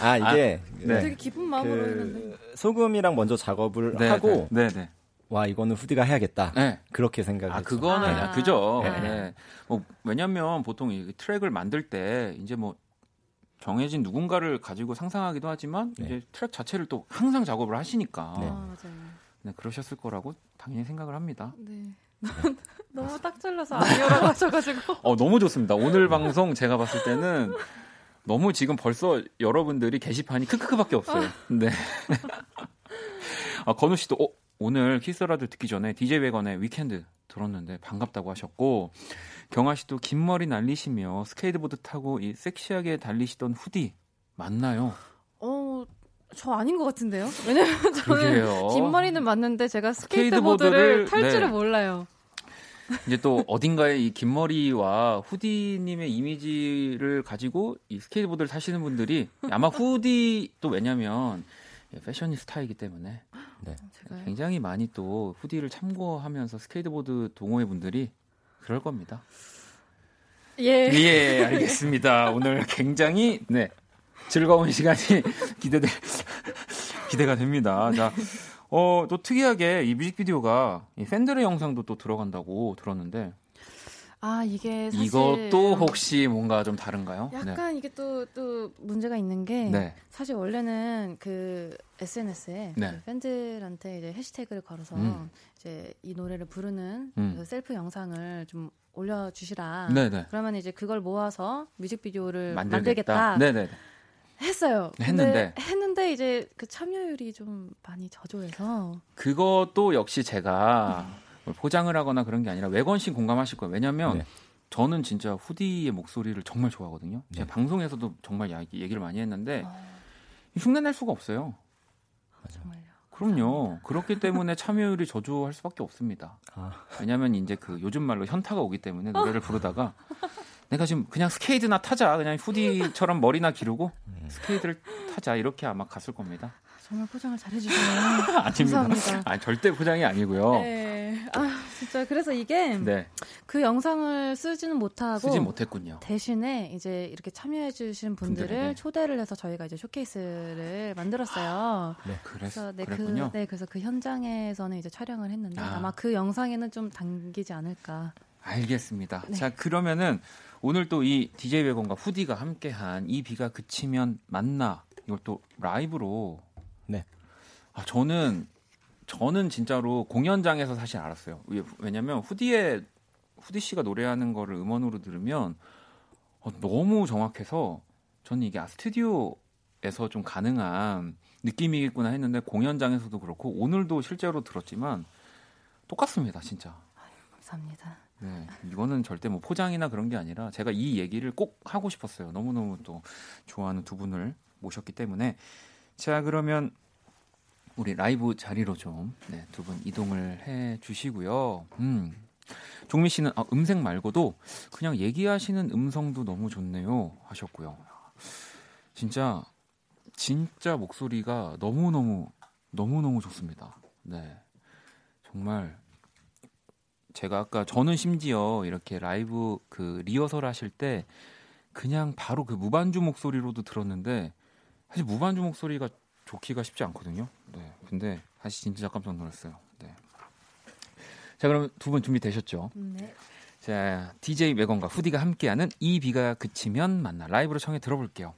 아, 이게 네. 되게 기쁜 마음으로 했는데 그 소금이랑 먼저 작업을 네, 하고 네, 네. 와, 이거는 후디가 해야겠다. 네. 그렇게 생각을 아, 했죠. 그거는 아. 그죠. 네. 네. 뭐 왜냐면 보통 이 트랙을 만들 때 이제 뭐 정해진 누군가를 가지고 상상하기도 하지만 네. 이제 트랙 자체를 또 항상 작업을 하시니까 네. 아 맞아요. 네, 그러셨을 거라고 당연히 생각을 합니다. 네. 너무 딱 잘라서 아니오라고 하셔가지고. 어, 너무 좋습니다. 오늘 방송 제가 봤을 때는 너무 지금 벌써 여러분들이 게시판이 크크크밖에 없어요. 네. 아, 건우 씨도 어, 오늘 키스라도 듣기 전에 DJ 웨건의 위켄드 들었는데 반갑다고 하셨고 경아 씨도 긴 머리 날리시며 스케이트보드 타고 이 섹시하게 달리시던 후디 맞나요? 어, 저 아닌 것 같은데요? 왜냐면 저는 그러게요. 긴 머리는 맞는데 제가 스케이트보드를 스케이트보드를, 탈 줄을 네. 몰라요. 이제 또 어딘가에 이 긴 머리와 후디님의 이미지를 가지고 이 스케이트보드를 타시는 분들이 아마 후디 또 왜냐면 패셔니스타이기 때문에 제가 굉장히 많이 또 후디를 참고하면서 스케이트보드 동호회 분들이 그럴 겁니다. 예. 예, 알겠습니다. 오늘 굉장히 네 즐거운 시간이 [laughs] 기대돼 기대가 됩니다. 자, 어, 또 특이하게 이 뮤직비디오가 이 팬들의 영상도 또 들어간다고 들었는데 아 이게 사실 이것도 혹시 뭔가 좀 다른가요? 약간 이게 또또 문제가 있는 게 네. 네. 사실 원래는 그 SNS에 네. 팬들한테 이제 해시태그를 걸어서 음. 이제 이 노래를 부르는 음. 그 셀프 영상을 좀 올려주시라. 네, 네. 그러면 이제 그걸 모아서 뮤직비디오를 만들겠다. 만들겠다 네, 네. 했어요. 했는데. 했는데 이제 그 참여율이 좀 많이 저조해서 그것도 역시 제가 뭘 포장을 하거나 그런 게 아니라 외건 씨 공감하실 거예요. 왜냐면 네. 저는 진짜 후디의 목소리를 정말 좋아하거든요. 네. 제가 방송에서도 정말 야- 얘기를 많이 했는데 어, 흉내 낼 수가 없어요. 정말요. 그럼요. 그렇기 때문에 참여율이 저조할 수밖에 없습니다. 아, 왜냐면 이제 그 요즘 말로 현타가 오기 때문에 노래를 부르다가 [laughs] 내가 지금 그냥 스케이트나 타자. 그냥 후디처럼 머리나 기르고 스케이트를 타자. 이렇게 아마 갔을 겁니다. 정말 포장을 잘 해주시네요. [laughs] 아닙니다. 감사합니다. 아니, 절대 포장이 아니고요. 네. 아 진짜 그래서 이게 네. 그 영상을 쓰지는 못하고 쓰지 못했군요. 대신에 이제 이렇게 참여해주신 분들을 분들에게. 초대를 해서 저희가 이제 쇼케이스를 만들었어요. 그래서 그래서 네, 그랬군요. 그, 네, 그래서 그 현장에서는 이제 촬영을 했는데 아. 아. 마그 영상에는 좀 담기지 않을까. 알겠습니다. 네. 자, 그러면은 오늘 또 이 DJ 외건과 후디가 함께한 이 비가 그치면 만나 이걸 또 라이브로 네. 아, 저는 저는 진짜로 공연장에서 사실 알았어요. 왜- 왜냐면 후디의 후디 씨가 노래하는 거를 음원으로 들으면 어, 너무 정확해서 저는 이게 아, 스튜디오에서 좀 가능한 느낌이겠구나 했는데 공연장에서도 그렇고 오늘도 실제로 들었지만 똑같습니다, 진짜. 감사합니다. 네, 이거는 절대 뭐 포장이나 그런 게 아니라 제가 이 얘기를 꼭 하고 싶었어요. 너무너무 또 좋아하는 두 분을 모셨기 때문에. 자, 그러면 우리 라이브 자리로 좀, 네, 두분 이동을 해 주시고요. 음. 종민 씨는 아, 음색 말고도 그냥 얘기하시는 음성도 너무 좋네요. 하셨고요. 진짜, 진짜 목소리가 너무 너무, 너무 너무 좋습니다. 네. 정말 제가 아까 저는 심지어 이렇게 라이브 그 리허설 하실 때 그냥 바로 그 무반주 목소리로도 들었는데 사실 무반주 목소리가 좋기가 쉽지 않거든요. 네. 근데 사실 진짜 깜짝 놀랐어요. 네. 자, 그럼 두 분 준비되셨죠? 네. 자, DJ 외건과 후디가 함께하는 이 비가 그치면 만나 라이브로 청해 들어볼게요.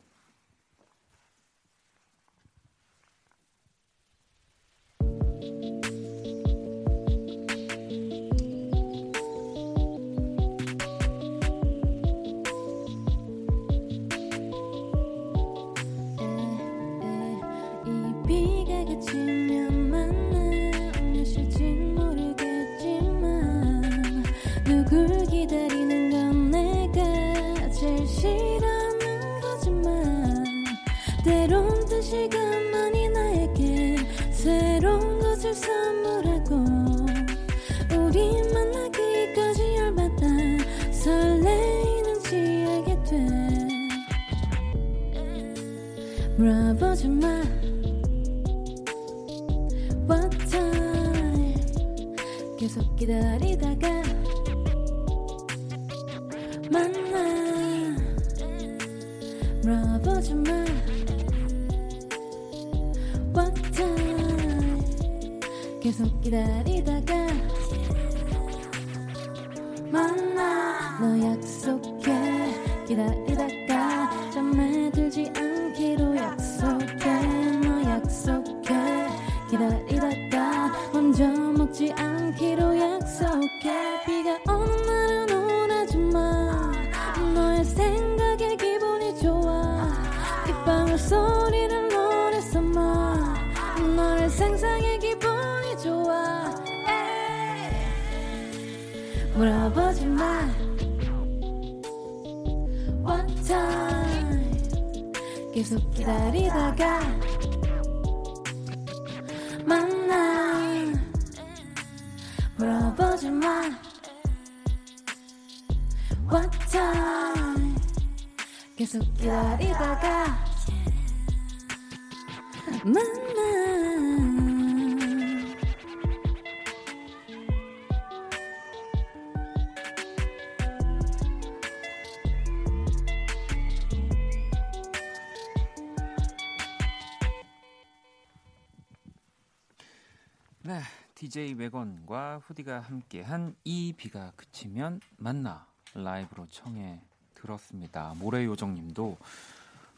네, DJ 외건과 후디가 함께한 이 비가 그치면 만나 라이브로 청해 들었습니다. 모래 요정님도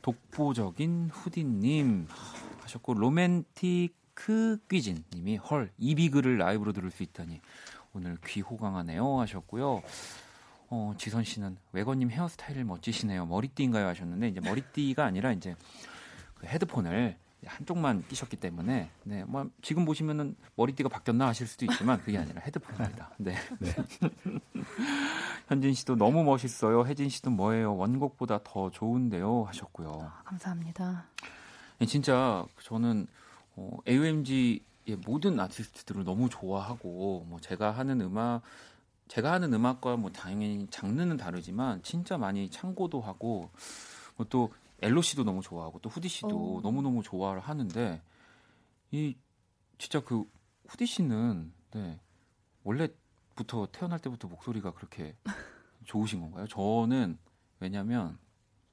독보적인 후디님 하셨고 로맨티크 귀진님이 헐 이비글을 라이브로 들을 수 있다니 오늘 귀 호강하네요 하셨고요. 어, 지선 씨는 외건님 헤어스타일 멋지시네요. 머리띠인가요 하셨는데 이제 머리띠가 아니라 이제 그 헤드폰을 한쪽만 끼셨기 때문에 네, 뭐 지금 보시면은 머리띠가 바뀌었나 하실 수도 있지만 그게 아니라 헤드폰입니다. 네. [laughs] 현진 씨도 너무 멋있어요. 혜진 씨도 뭐예요? 원곡보다 더 좋은데요 하셨고요. 감사합니다. 네, 진짜 저는 어, AOMG의 모든 아티스트들을 너무 좋아하고 뭐 제가 하는 음악 제가 하는 음악과 뭐 당연히 장르는 다르지만 진짜 많이 참고도 하고 뭐또 엘로 씨도 너무 좋아하고 또 후디 씨도 어. 너무 너무 좋아를 하는데 이 진짜 그 후디 씨는 네 원래부터 태어날 때부터 목소리가 그렇게 [laughs] 좋으신 건가요? 저는 왜냐면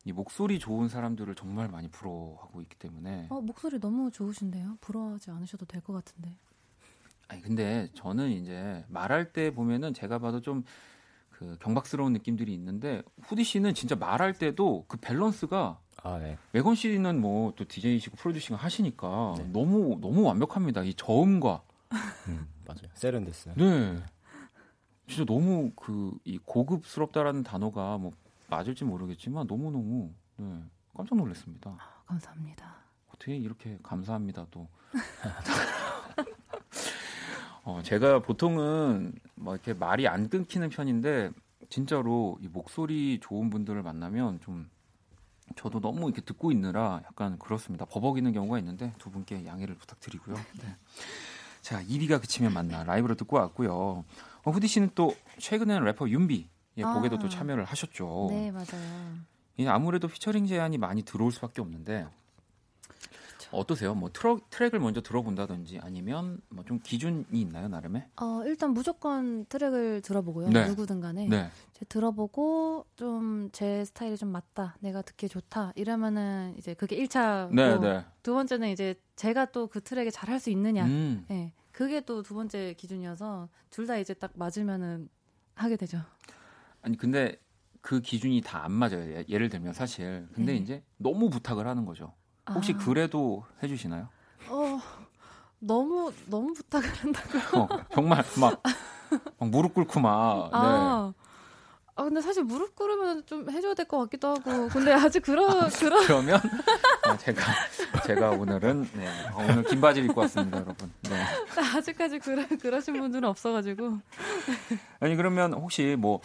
이 목소리 좋은 사람들을 정말 많이 부러워하고 있기 때문에 어, 목소리 너무 좋으신데요? 부러워하지 않으셔도 될 것 같은데. 아니 근데 저는 이제 말할 때 보면은 제가 봐도 좀 그 경박스러운 느낌들이 있는데 후디 씨는 진짜 말할 때도 그 밸런스가 아, 네. 외건 씨는 뭐 또 DJ시고 프로듀싱 하시니까 네. 너무 너무 완벽합니다. 이 저음과 음, 맞아요. 세련됐어요. 네. 진짜 너무 그 이 고급스럽다라는 단어가 뭐 맞을지 모르겠지만 너무 너무 네, 깜짝 놀랐습니다. 아, 감사합니다. 어떻게 이렇게 감사합니다 또. [laughs] 어, 제가 보통은 뭐 이렇게 말이 안 끊기는 편인데 진짜로 이 목소리 좋은 분들을 만나면 좀 저도 너무 이렇게 듣고 있느라 약간 그렇습니다. 버벅이는 경우가 있는데 두 분께 양해를 부탁드리고요. [laughs] 네. 자, 2위가 그치면 만나 라이브로 듣고 왔고요. 어, 후디 씨는 또 최근에는 래퍼 윤비 예, 아. 곡에도 또 참여를 하셨죠. 네, 맞아요. 이 아무래도 피처링 제안이 많이 들어올 수밖에 없는데 어떠세요? 뭐 트럭, 트랙을 먼저 들어본다든지 아니면 뭐 좀 기준이 있나요 나름의? 어, 일단 무조건 트랙을 들어보고요. 네. 누구든 간에. 네. 들어보고 좀 제 스타일이 좀 맞다. 내가 듣기 좋다. 이러면은 이제 그게 1차고 네, 네. 두 번째는 이제 제가 또 그 트랙에 잘 할 수 있느냐. 음. 네. 그게 또 두 번째 기준이어서 둘 다 이제 딱 맞으면은 하게 되죠. 아니 근데 그 기준이 다 안 맞아요. 예- 예를 들면 사실. 근데 네. 이제 너무 부탁을 하는 거죠. 혹시 아, 그래도 해주시나요? 어, 너무 너무 부탁을 한다고요. 어, 정말 막, 막 무릎 꿇고 막. 네. 아. 아 근데 사실 무릎 꿇으면 좀 해줘야 될 것 같기도 하고 근데 아직 그런 그런 그러면 어, 제가 제가 오늘은 네, 어, 오늘 긴 바지를 입고 왔습니다, 여러분. 네. 아직까지 그런 그러신 분들은 없어가지고 아니 그러면 혹시 뭐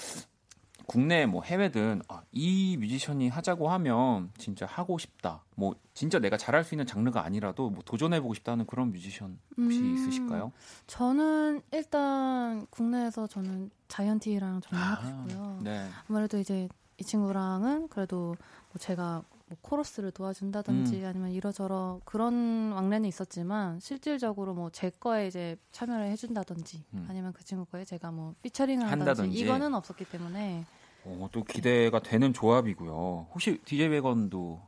국내 뭐 해외든 아, 이 뮤지션이 하자고 하면 진짜 하고 싶다. 뭐 진짜 내가 잘할 수 있는 장르가 아니라도 뭐 도전해보고 싶다는 그런 뮤지션 혹시 음, 있으실까요? 저는 일단 국내에서 저는 자이언티랑 정말 하고 싶고요. 네. 아무래도 이제 이 친구랑은 그래도 뭐 제가 뭐 코러스를 도와준다든지 음. 아니면 이러저러 그런 왕래는 있었지만 실질적으로 뭐 제 거에 이제 참여를 해준다든지 음. 아니면 그 친구 거에 제가 뭐 피처링을 한다든지, 한다든지. 이거는 없었기 때문에 어, 또 기대가 되는 조합이고요. 혹시 DJ 웨건도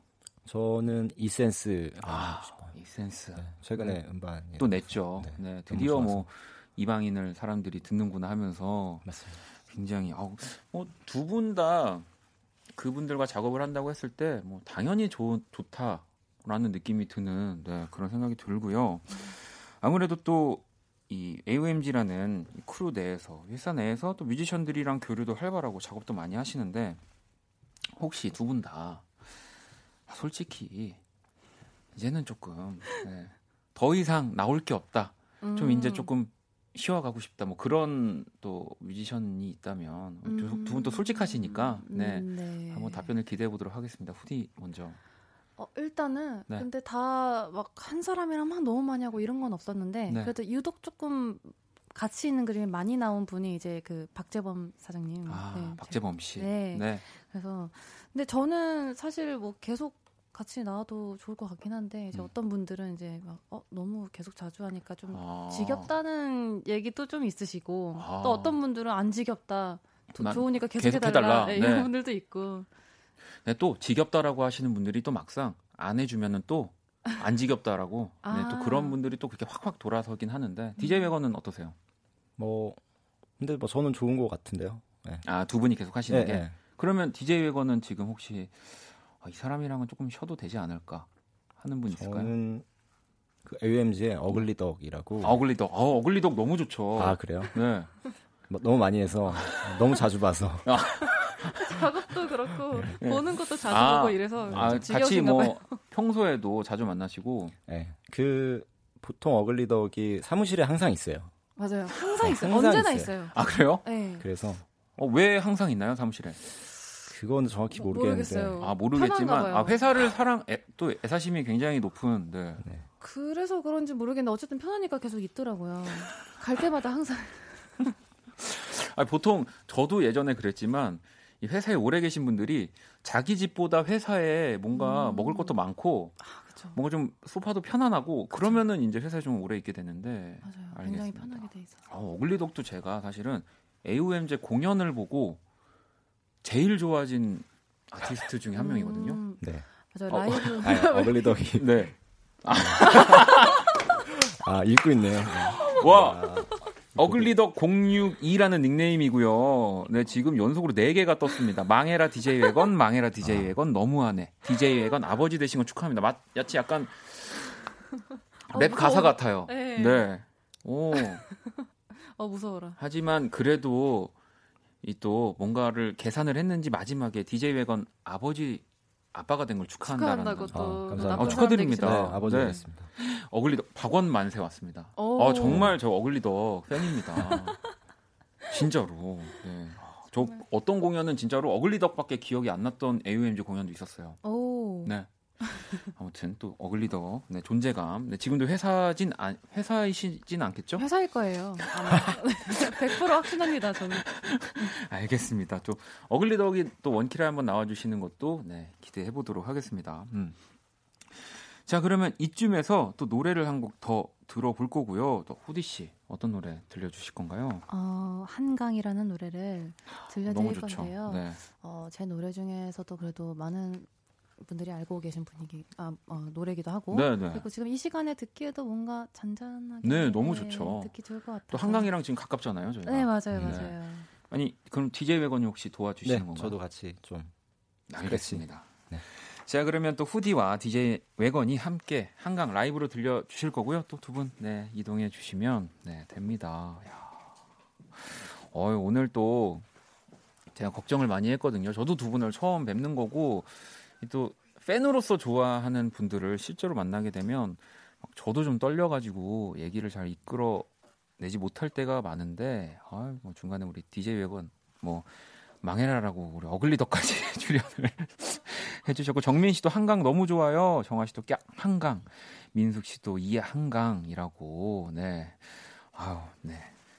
저는 이센스 아, 하고 싶어요. 이센스 네, 최근에 음반 또 냈죠. 네, 네, 드디어. 뭐 이방인을 사람들이 듣는구나 하면서 맞습니다. 굉장히 어, 두 분 다 그분들과 작업을 한다고 했을 때 뭐 당연히 좋, 좋다라는 느낌이 드는 네, 그런 생각이 들고요. 아무래도 또 이 AOMG라는 크루 내에서 회사 내에서 또 뮤지션들이랑 교류도 활발하고 작업도 많이 하시는데 혹시 두 분 다 솔직히 이제는 조금 네. 더 이상 나올 게 없다. 좀 이제 음. 조금 쉬어가고 싶다. 뭐 그런 또 뮤지션이 있다면 두분또 솔직하시니까 네. 음, 네. 한번 답변을 기대해 보도록 하겠습니다. 후디 먼저. 어, 일단은 네. 근데 다 막 한 사람이랑 막 너무 많이 하고 이런 건 없었는데 네. 그래도 유독 조금 가치 있는 그림이 많이 나온 분이 이제 그 박재범 사장님. 아, 네, 박재범 씨. 네. 네. 그래서 근데 저는 사실 뭐 계속 같이 나와도 좋을 것 같긴 한데 이제 음. 어떤 분들은 이제 막 어, 너무 계속 자주 하니까 좀 아. 지겹다는 얘기도 좀 있으시고 아. 또 어떤 분들은 안 지겹다. 좋으니까 계속, 해달라. 해달라. 네, 네. 이런 분들도 있고. 네, 또 지겹다라고 하시는 분들이 또 막상 안 해주면은 또 안 지겹다라고. 네, 또 아. 그런 분들이 또 그렇게 확확 돌아서긴 하는데 DJ 웨건은 어떠세요? 뭐 근데 뭐 저는 좋은 것 같은데요. 아두 분이 계속 하시는 네, 게. 네. 그러면 DJ 웨건은 지금 혹시 아, 이 사람이랑은 조금 쉬어도 되지 않을까 하는 분 있을까요? 저는 그 AMG의 어글리덕이라고. 어글리덕. 어, 어글리덕 너무 좋죠. 아 그래요? 네. 뭐 너무 많이 해서 너무 자주 봐서. [laughs] 작업도 그렇고 네. 보는 것도 자주 아, 보고 이래서 아, 좀 같이 뭐 봐요. [laughs] 평소에도 자주 만나시고 네. 그 보통 어글리덕이 사무실에 항상 있어요. 맞아요. 항상 네, 있어요. 항상 언제나 있어요. 있어요. 아 그래요? 네. 그래서 어, 왜 항상 있나요 사무실에? 그건 정확히 모- 모르겠는데. 모르겠어요. 아 모르겠지만. 아 회사를 사랑 애, 또 애사심이 굉장히 높은 네. 그래서 그런지 모르겠는데 어쨌든 편하니까 계속 있더라고요. 갈 때마다 항상 [laughs] 아 보통 저도 예전에 그랬지만 이 회사에 오래 계신 분들이 자기 집보다 회사에 뭔가 음. 먹을 것도 많고 그렇죠. 뭔가 좀 소파도 편안하고 그러면은 이제 회사에 좀 오래 있게 되는데 맞아요. 굉장히 알겠습니다. 편하게 돼 있어서. 어, 어글리덕도 제가 사실은 AOMG 공연을 보고 제일 좋아진 아티스트 중에 한 명이거든요. 음, 네. 맞아요. 어, 라이브 [laughs] 아, 어글리덕이 네. [laughs] 아 읽고 있네요. 네. 와 아, 어글리덕 062라는 닉네임이고요. 네, 지금 연속으로 4개가 떴습니다. 망해라 DJ 웨건, 망해라 DJ 웨건, 너무하네. DJ 웨건 아버지 되신 건 축하합니다. 마치 약간 어, 랩 무서워. 가사 같아요. 네. 네. 오. [laughs] 어 무서워라. 하지만 그래도 이 또 뭔가를 계산을 했는지 마지막에 DJ 웨건 아버지 아빠가 된 걸 축하한다는 축하한다고 아, 또 감사합니다. 아, 축하드립니다. 네, 아버지 네. 됐습니다. 어글리덕 박원 만세 왔습니다. 오. 아, 정말 저 어글리덕 팬입니다. 진짜로. 네. 저. 어떤 공연은 진짜로 어글리덕밖에 기억이 안 났던 AOMG 공연도 있었어요. 오. 네. 아무튼 또 어글리덕 네, 존재감. 네, 지금도 회사진 안- 회사이시진 않겠죠? 회사일 거예요. 아마 [laughs] 100% 확신합니다. 저는. 알겠습니다. 또 어글리덕이 또 원키라 한번 나와주시는 것도 네, 기대해 보도록 하겠습니다. 음. 자 그러면 이쯤에서 또 노래를 한 곡 더 들어볼 거고요. 또 후디 씨 어떤 노래 들려주실 건가요? 어, 한강이라는 노래를 들려드릴 너무 좋죠. 건데요. 네. 어, 제 노래 중에서도 그래도 많은 분들이 알고 계신 분이기 아, 어, 노래기도 하고 네, 네. 그리고 지금 이 시간에 듣기에도 뭔가 잔잔하게 네, 너무 좋죠. 듣기 좋을 것 같아요. 또 한강이랑 지금 가깝잖아요, 저희가. 네 맞아요 네. 맞아요. 아니 그럼 DJ 웨건이 혹시 도와주시는 네, 건가요? 저도 같이 좀 알겠습니다. 네. 자 그러면 또 후디와 DJ 웨건이 함께 한강 라이브로 들려 주실 거고요. 또 두 분 네, 이동해 주시면 네, 됩니다. 야. 어, 오늘 또 제가 걱정을 많이 했거든요. 저도 두 분을 처음 뵙는 거고 또 팬으로서 좋아하는 분들을 실제로 만나게 되면 막 저도 좀 떨려가지고 얘기를 잘 이끌어 내지 못할 때가 많은데 아, 뭐 중간에 우리 DJ 웨건 뭐 망해라라고 우리 어글리덕까지 [laughs] 출연을 [laughs] 해주셨고 정민 씨도 한강 너무 좋아요. 정아 씨도 깍 한강, 민숙 씨도 이 한강이라고 네. 아유 네.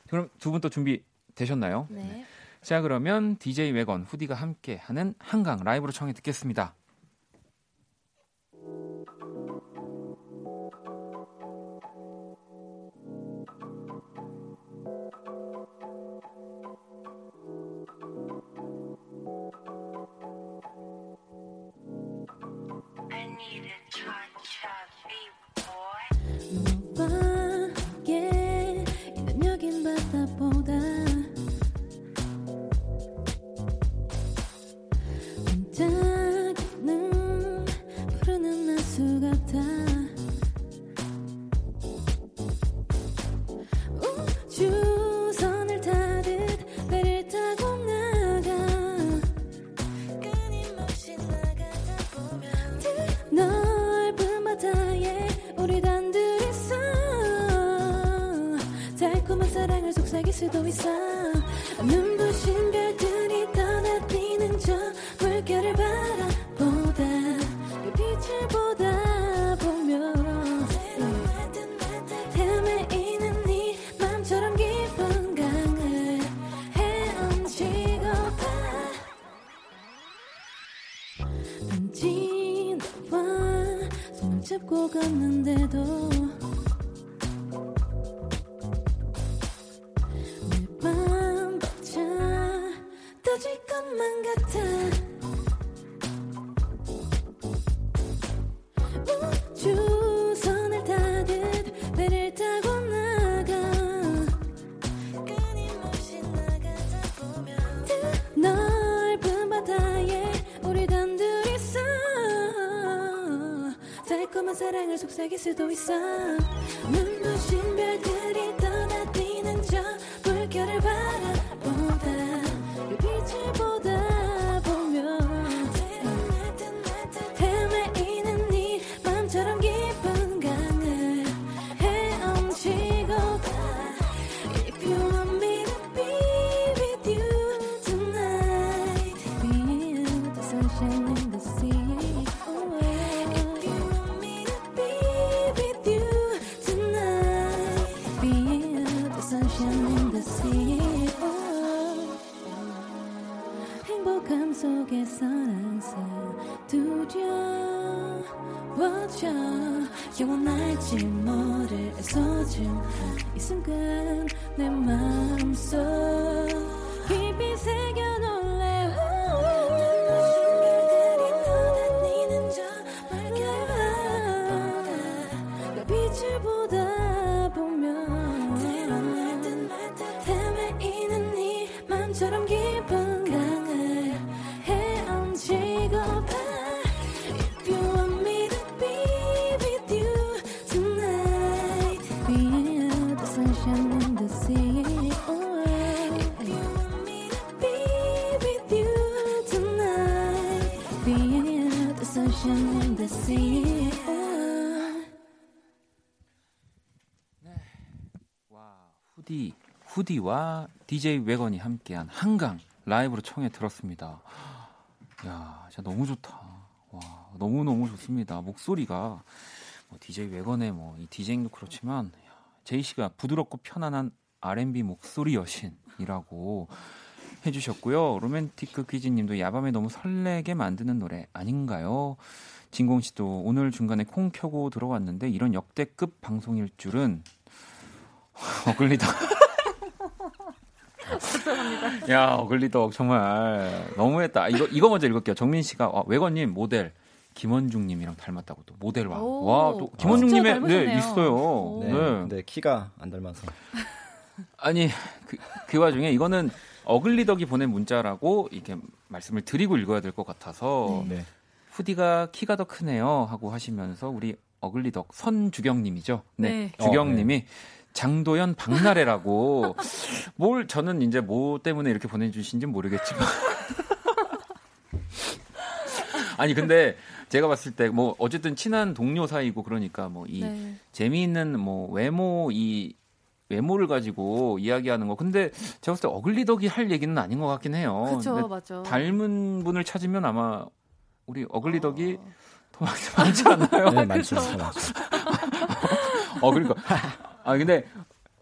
그럼 두 분 또 준비 되셨나요? 네. 자 그러면 DJ 웨건 후디가 함께 하는 한강 라이브로 청해 듣겠습니다. 사랑 후디와 DJ 웨건이 함께한 한강 라이브로 청해 들었습니다. 야, 진짜 너무 좋다. 와, 너무 너무 좋습니다. 목소리가 뭐 DJ 웨건의 뭐이 디제잉도 그렇지만 야, 제이 씨가 부드럽고 편안한 R&B 목소리 여신이라고 해주셨고요. 로맨티크 퀴즈님도 야밤에 너무 설레게 만드는 노래 아닌가요? 진공 씨도 오늘 중간에 콩 켜고 들어왔는데 이런 역대급 방송일 줄은 [laughs] 어글리 덕. [laughs] 야, 어글리덕 정말 너무했다. 이거 이거 먼저 읽을게요. 정민 씨가 와, 외건님 모델 김원중님이랑 닮았다고 또 모델 와. 오. 와, 또 김원중님의 네. 있어요. 오. 네. 네. 근데 키가 안 닮아서. 아니 그, 그 와중에 이거는 어글리덕이 보낸 문자라고 이렇게 말씀을 드리고 읽어야 될 것 같아서 네. 후디가 키가 더 크네요 하고 하시면서 우리 어글리덕 선주경님이죠. 네, 네. 주경님이 장도연 박나래라고 [laughs] 뭘 저는 이제 뭐 때문에 이렇게 보내주신지 모르겠지만 [laughs] 아니 근데 제가 봤을 때 뭐 어쨌든 친한 동료 사이고 그러니까 뭐이 네. 재미있는 뭐 외모 이 외모를 가지고 이야기하는 거. 근데 제가 봤을 때 어글리덕이 할 얘기는 아닌 것 같긴 해요. 근데 맞죠. 닮은 분을 찾으면 아마 우리 어글리덕이 어. 더 많지, 많지 않나요? 네, 많죠. 많죠. [laughs] 어 그러니까 아 근데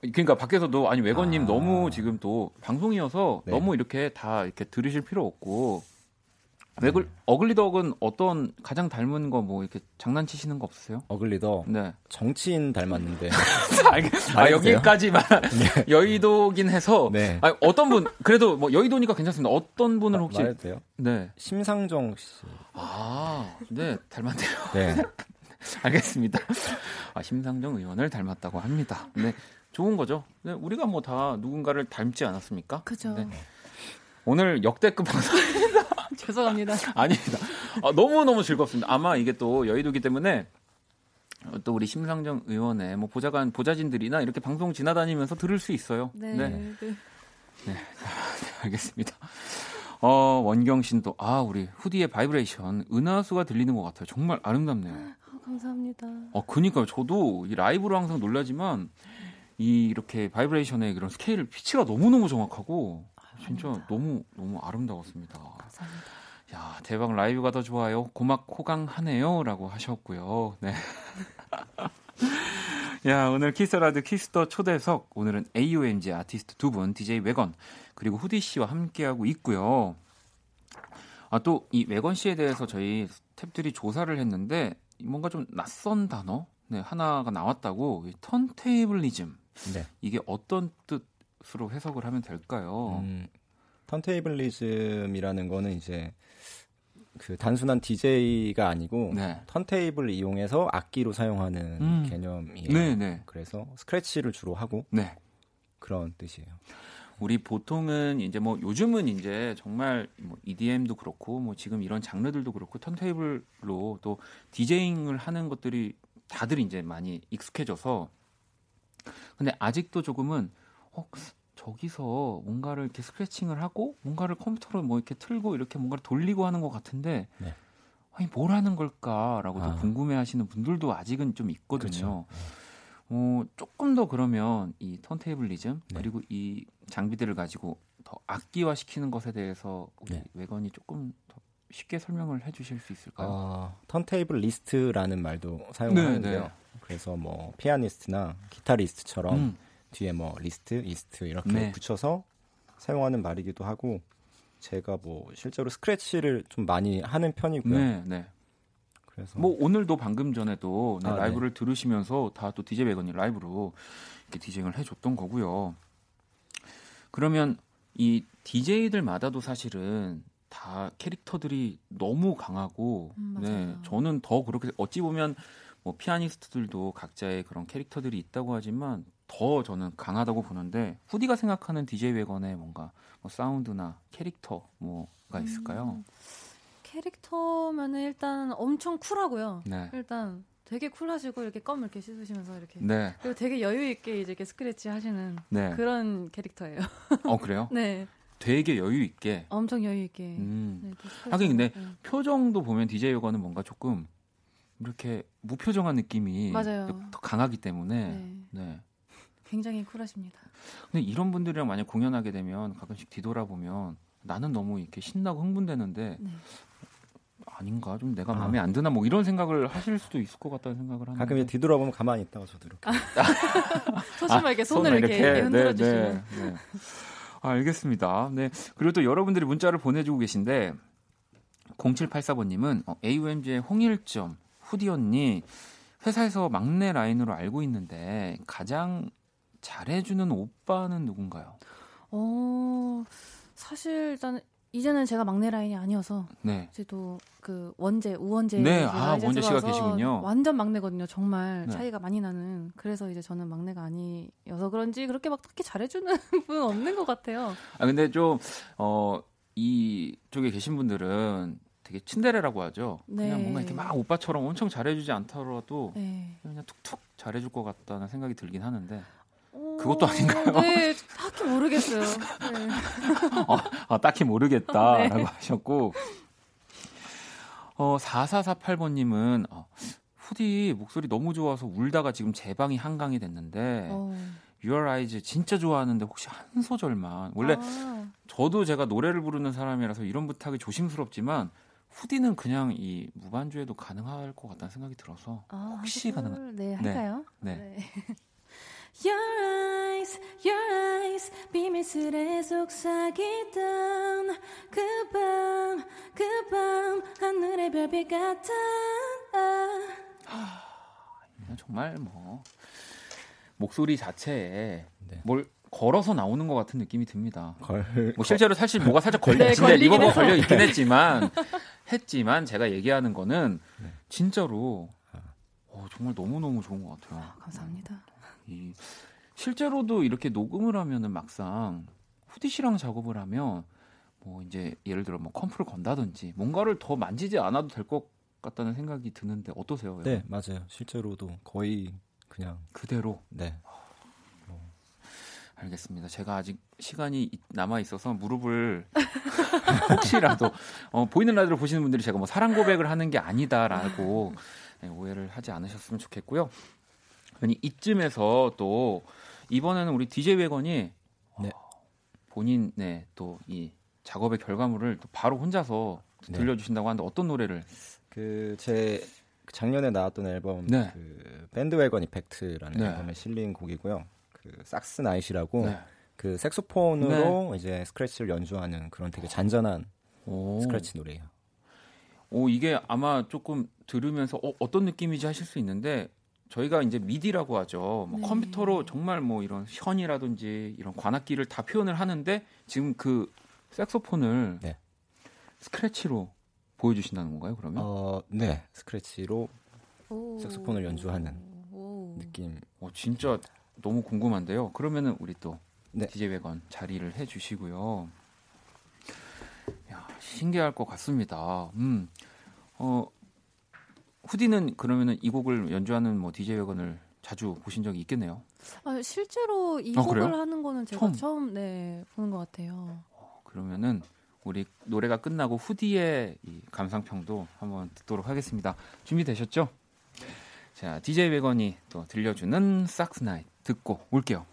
그러니까 밖에서도 아니 외건님 아. 너무 지금 또 방송이어서 네. 너무 이렇게 다 이렇게 들으실 필요 없고 외글 어글리덕은 어떤 가장 닮은 거 뭐 이렇게 장난치시는 거 없으세요? 어글리더 네. 정치인 닮았는데. [laughs] 아, 말해도 여기까지만 [laughs] 여의도긴 해서 네. 아, 어떤 분 그래도 뭐 여의도니까 괜찮습니다. 어떤 분을 혹시 말해도 돼요? 네. 심상정 씨. 아, 네, 닮았네요. 네. [laughs] [laughs] 알겠습니다. 아, 심상정 의원을 닮았다고 합니다. 네, 좋은 거죠. 네, 우리가 뭐 다 누군가를 닮지 않았습니까? 그죠. 네. 오늘 역대급 방송 [laughs] 죄송합니다. [laughs] 아닙니다. 아, 너무 너무 즐겁습니다. 아마 이게 또 여의도기 때문에 또 우리 심상정 의원의 뭐 보좌관 보좌진들이나 이렇게 방송 지나다니면서 들을 수 있어요. 네. 네. 네. 알겠습니다. 어, 원경 씨도 아, 우리 후디의 바이브레이션 은하수가 들리는 것 같아요. 정말 아름답네요. 아, 감사합니다. 어, 그니까요. 저도 이 라이브로 항상 놀라지만 이 이렇게 바이브레이션의 그런 스케일 피치가 너무 너무 정확하고 진짜 아닙니다. 너무 너무 아름다웠습니다. 감사합니다. 야 대박 라이브가 더 좋아요. 고막 호강하네요라고 하셨고요. 네. [laughs] 야 오늘 키스라드 키스터 초대석 오늘은 AOMG 아티스트 두 분 DJ 웨건 그리고 후디 씨와 함께하고 있고요. 아 또 이 웨건 씨에 대해서 저희 탭들이 조사를 했는데 뭔가 좀 낯선 단어 네, 하나가 나왔다고 이 turntablism 네. 이게 어떤 뜻으로 해석을 하면 될까요? 음, turntablism이라는 거는 이제 그 단순한 DJ가 아니고 네. 턴테이블을 이용해서 악기로 사용하는 음. 개념이에요. 네, 네. 그래서 스크래치를 주로 하고 네. 그런 뜻이에요. 우리 보통은 이제 뭐 요즘은 이제 정말 뭐 EDM도 그렇고 뭐 지금 이런 장르들도 그렇고 턴테이블로 또 디제잉을 하는 것들이 다들 이제 많이 익숙해져서 근데 아직도 조금은 어 저기서 뭔가를 이렇게 스크래칭을 하고 뭔가를 컴퓨터로 뭐 이렇게 틀고 이렇게 뭔가를 돌리고 하는 것 같은데 네. 아니 뭘 하는 걸까라고도 아. 궁금해하시는 분들도 아직은 좀 있거든요. 그렇죠. 어, 조금 더 그러면 이 turntablism 네. 그리고 이 장비들을 가지고 더 악기화 시키는 것에 대해서 우리 네. 웨건이 조금 더 쉽게 설명을 해주실 수 있을까요? 어, turntablist라는 말도 네, 사용하는데요. 네. 그래서 뭐 피아니스트나 기타리스트처럼 음, 뒤에 뭐 list, ist 이렇게 네. 붙여서 사용하는 말이기도 하고 제가 뭐 실제로 스크래치를 좀 많이 하는 편이고요. 네, 네. 그래서 뭐 오늘도 방금 전에도 네, 아, 라이브를 들으시면서 다또 DJ 외건이 라이브로 이렇게 디제잉을 해줬던 거고요. 그러면 이 DJ들마다도 사실은 다 캐릭터들이 너무 강하고, 음, 네. 저는 더 그렇게 어찌 보면 뭐 피아니스트들도 각자의 그런 캐릭터들이 있다고 하지만 더 저는 강하다고 보는데 후디가 생각하는 DJ 외건의 뭔가 뭐 사운드나 캐릭터 뭐가 있을까요? 음, 캐릭터면은 일단 엄청 쿨하고요. 네, 일단 되게 쿨하시고 이렇게 껌 이렇게 씻으시면서 이렇게 네, 그리고 되게 여유 있게 이제 이렇게 스크래치 하시는 네. 그런 캐릭터예요. [laughs] 어 그래요? 네, 되게 여유 있게. 엄청 여유 있게. 음. 네, 하긴 근데 네. 표정도 보면 DJ 요가는 뭔가 조금 이렇게 무표정한 느낌이 맞아요. 더 강하기 때문에 네, 네. 굉장히 쿨하십니다. 근데 이런 분들이랑 만약 공연하게 되면 가끔씩 뒤돌아보면 나는 너무 이렇게 신나고 흥분되는데 네. 아닌가 좀 내가 아. 마음에 안 드나 뭐 이런 생각을 하실 수도 있을 것 같다는 생각을 하는데 가끔 뒤돌아보면 가만히 있다가 저도 이렇게 [laughs] 소심하게 손을 이렇게, 흔들어 주시고. 네, 네. 아, 알겠습니다. 네. 그리고 또 여러분들이 문자를 보내주고 계신데 0784번님은 어, AUMG의 홍일점 후디 언니 회사에서 막내 라인으로 알고 있는데 가장 잘해주는 오빠는 누군가요? 어, 사실 일단 이제는 제가 막내 라인이 아니어서 네. 이제 또그 원재 우원재 네, 아, 원재 씨가 계시군요. 완전 막내거든요. 정말 네. 차이가 많이 나는. 그래서 이제 저는 막내가 아니어서 그런지 그렇게 막 딱히 잘해주는 [laughs] 분 없는 것 같아요. 아 근데 좀어 이쪽에 계신 분들은 되게 친데레라고 하죠. 그냥 네. 뭔가 이렇게 막 오빠처럼 엄청 잘해주지 않더라도 네. 그냥 툭툭 잘해줄 것 같다는 생각이 들긴 하는데 어, 그것도 아닌가요? 네, 딱히 모르겠어요. 네. [laughs] 아, 딱히 모르겠다라고 네. 하셨고 어 4448번님은 어, 후디 목소리 너무 좋아서 울다가 지금 제 방이 한강이 됐는데 어. Your Eyes 진짜 좋아하는데 혹시 한 소절만 원래 아, 저도 제가 노래를 부르는 사람이라서 이런 부탁이 조심스럽지만 후디는 그냥 이 무반주에도 가능할 것 같다는 생각이 들어서 아, 혹시 한 가능한- 소절, 네, 할까요? 네. Your eyes, your eyes, 비밀스레 속삭이던 그 밤, 그 밤, 하늘의 별빛 같아. 그냥 정말 뭐 목소리 자체에 네. 뭘 걸어서 나오는 것 같은 느낌이 듭니다. 걸 뭐 실제로 사실 뭐가 살짝 걸려 네, 리버가. 걸려 있긴 했지만 [laughs] 했지만 제가 얘기하는 거는 네. 진짜로 어, 정말 너무 너무 좋은 것 같아요. 감사합니다. 이 실제로도 이렇게 녹음을 하면은 막상 후디 씨랑 작업을 하면 뭐 이제 예를 들어 뭐 컴프를 건다든지 뭔가를 더 만지지 않아도 될 것 같다는 생각이 드는데 어떠세요? 네 맞아요. 실제로도 거의 그냥 그대로 네 알겠습니다. 제가 아직 시간이 남아 있어서 무릎을 [laughs] 혹시라도 어, 보이는 라디오 보시는 분들이 제가 뭐 사랑 고백을 하는 게 아니다라고 네, 오해를 하지 않으셨으면 좋겠고요. 아니 이쯤에서 또 이번에는 우리 DJ 웨건이 네. 본인의 또 이 작업의 결과물을 또 바로 혼자서 네. 들려주신다고 하는데 어떤 노래를? 그 제 작년에 나왔던 앨범 네. 그 밴드웨건 이펙트라는 네. 앨범에 실린 곡이고요. 그 sak스 나이시라고 네. 그 색소폰으로 이제 스크래치를 연주하는 그런 되게 잔잔한 오. 스크래치 노래예요. 오 이게 아마 조금 들으면서 어, 어떤 느낌이지 하실 수 있는데 저희가 이제 미디라고 하죠. 뭐 네. 컴퓨터로 정말 뭐 이런 현이라든지 이런 관악기를 다 표현을 하는데 지금 그 색소폰을 네. 스크래치로 보여주신다는 건가요? 그러면? 어, 네. 스크래치로 오. 색소폰을 연주하는 오. 느낌. 어, 진짜 너무 궁금한데요. 그러면은 우리 또 네. DJ 백원 자리를 해주시고요. 야, 신기할 것 같습니다. 음, 어, 후디는 그러면은 이 곡을 연주하는 뭐 DJ 백원을 자주 보신 적이 있겠네요. 아, 실제로 이 아, 곡을 그래요? 하는 거는 제가 처음? 처음, 네 보는 것 같아요. 그러면은 우리 노래가 끝나고 후디의 이 감상평도 한번 듣도록 하겠습니다. 준비되셨죠? 자, DJ 백원이 또 들려주는 삭스 나잇 듣고 올게요.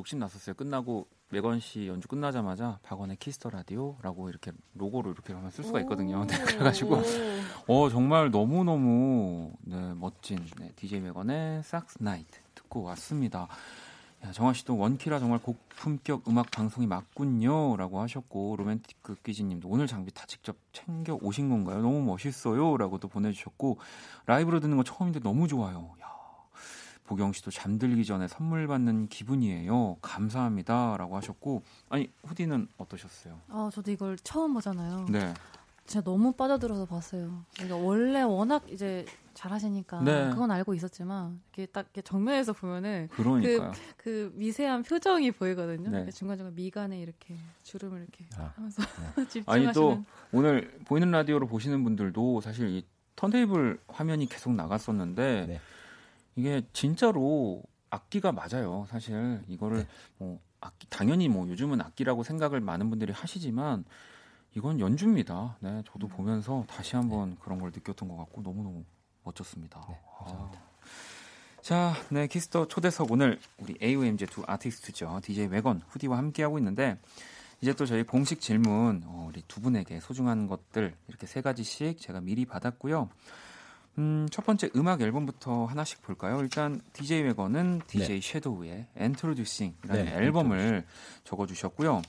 욕심 났었어요. 끝나고 웨건 씨 연주 끝나자마자 박원의 키스터 라디오라고 이렇게 로고로 이렇게 하면 쓸 수가 있거든요. [laughs] 네, 그래가지고 어 정말 너무 너무 네, 멋진 네, DJ 웨건의 Sax Night 듣고 왔습니다. 야, 정아 씨도 원키라 정말 고품격 음악 방송이 맞군요라고 하셨고 로맨틱 극기지님도 오늘 장비 다 직접 챙겨 오신 건가요? 너무 멋있어요라고도 보내주셨고 라이브로 듣는 거 처음인데 너무 좋아요. 야, 보경 씨도 잠들기 전에 선물 받는 기분이에요. 감사합니다라고 하셨고 아니 후디는 어떠셨어요? 아, 저도 이걸 처음 보잖아요. 네, 진짜 너무 빠져들어서 봤어요. 그러니까 원래 워낙 이제 잘하시니까 네. 그건 알고 있었지만 이렇게 딱 이렇게 정면에서 보면은 그러니까요. 그 미세한 표정이 보이거든요. 네. 이렇게 중간 중간 미간에 이렇게 주름을 이렇게 아, 하면서 [laughs] 집중하시는. 아니 또 오늘 보이는 라디오로 보시는 분들도 사실 이 턴테이블 화면이 계속 나갔었는데 네. 이게 진짜로 악기가 맞아요. 사실 이거를 네. 뭐 악기 당연히 뭐 요즘은 악기라고 생각을 많은 분들이 하시지만 이건 연주입니다. 네, 저도 보면서 다시 한번 그런 걸 느꼈던 것 같고 너무 너무 멋졌습니다. 네, 감사합니다. 아. 자, 네 키스터 초대석 오늘 우리 AOMG 두 아티스트죠. DJ 웨건 후디와 함께 하고 있는데 이제 또 저희 공식 질문 어, 우리 두 분에게 소중한 것들 이렇게 세 가지씩 제가 미리 받았고요. 음, 첫 번째 음악 앨범부터 하나씩 볼까요? 일단 DJ 웨건은 DJ 섀도우의 Endtroducing이라는 네, 앨범을 적어주셨고요.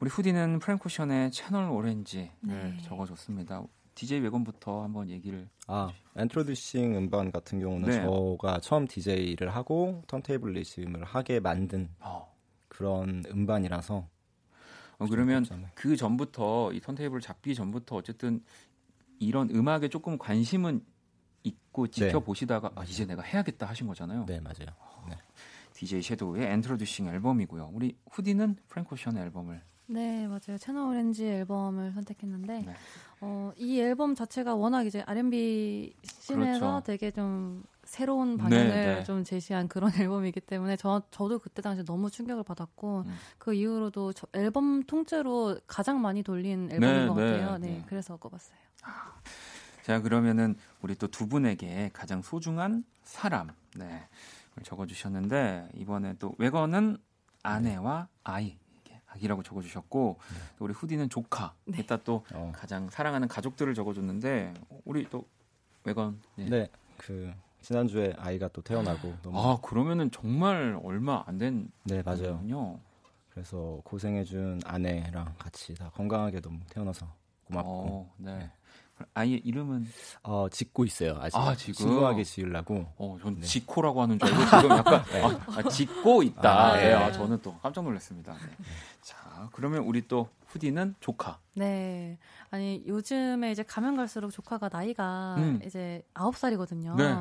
우리 후디는 프랭크 오션의 Channel Orange를 네. 적어줬습니다. DJ 웨건부터 한번 얘기를 아, Endtroducing 음반 같은 경우는 네. 저가 처음 DJ를 하고 turntablism을 하게 만든 어, 그런 음반이라서 어, 그러면 좀그 전부터 이 턴테이블 잡기 전부터 어쨌든 이런 음악에 조금 관심은 있고 지켜보시다가 아, 이제 내가 해야겠다 하신 거잖아요. 네, 맞아요. 네. DJ 섀도우의 Endtroducing 앨범이고요. 우리 후디는 프랭크 오션 앨범을 네, 맞아요. Channel Orange 앨범을 선택했는데 네. 어, 이 앨범 자체가 워낙 이제 R&B scene에서 그렇죠. 되게 좀 새로운 방향을 네, 네. 좀 제시한 그런 [laughs] 앨범이기 때문에 저 저도 그때 당시 너무 충격을 받았고 음. 그 이후로도 저 앨범 통째로 가장 많이 돌린 앨범인 네, 것 네, 같아요. 네, 네. 그래서 꼽았어요. 자 그러면은 우리 또 두 분에게 가장 소중한 사람 네을 적어주셨는데 이번에 또 웨건은 아내와 아이 이렇게 아기라고 적어주셨고 또 우리 후디는 조카 네. 이따 또 어, 가장 사랑하는 가족들을 적어줬는데 우리 또 웨건 네. 네, 그 지난주에 아이가 또 태어나고 너무 아 그러면은 정말 얼마 안된 네, 맞아요. 거군요. 그래서 고생해준 아내랑 같이 다 건강하게 너무 태어나서 고맙고 어, 네. 아이 이름은 어, 짓고 있어요. 아직 아, 지금? 신중하게 지으려고. 어, 전 네. 지코라고 하는 줄 알고 지금 약간 [laughs] 아, 아, 짓고 있다. 아, 네. 네. 아, 저는 또 깜짝 놀랐습니다. 네. 자, 그러면 우리 또 후디는 조카. 네. 아니, 요즘에 이제 가면 갈수록 조카가 나이가 음. 이제 아홉 살이거든요. 네.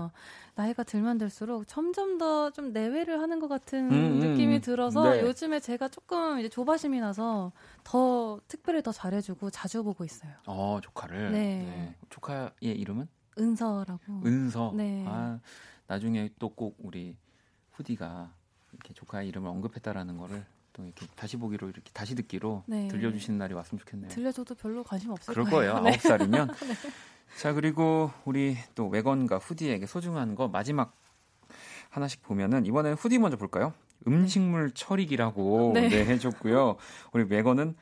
나이가 들면 들수록 점점 더 좀 내외를 하는 것 같은 음, 음, 느낌이 음. 들어서 네. 요즘에 제가 조금 이제 조바심이 나서 더 특별히 더 잘해주고 자주 보고 있어요. 어, 조카를. 네. 조카의 이름은 은서라고. 은서. 네. 아, 나중에 또 꼭 우리 후디가 이렇게 조카의 이름을 언급했다라는 거를 또 이렇게 다시 보기로 이렇게 다시 듣기로 네. 들려주시는 날이 왔으면 좋겠네요. 들려줘도 별로 관심 없을 그럴 거예요. [laughs] 네. 아홉 살이면. [laughs] 자 그리고 우리 또 웨건과 후디에게 소중한 거 마지막 하나씩 보면은 이번에는 후디 먼저 볼까요? 음식물 처리기라고 네. 네. 해줬고요. 우리 웨건은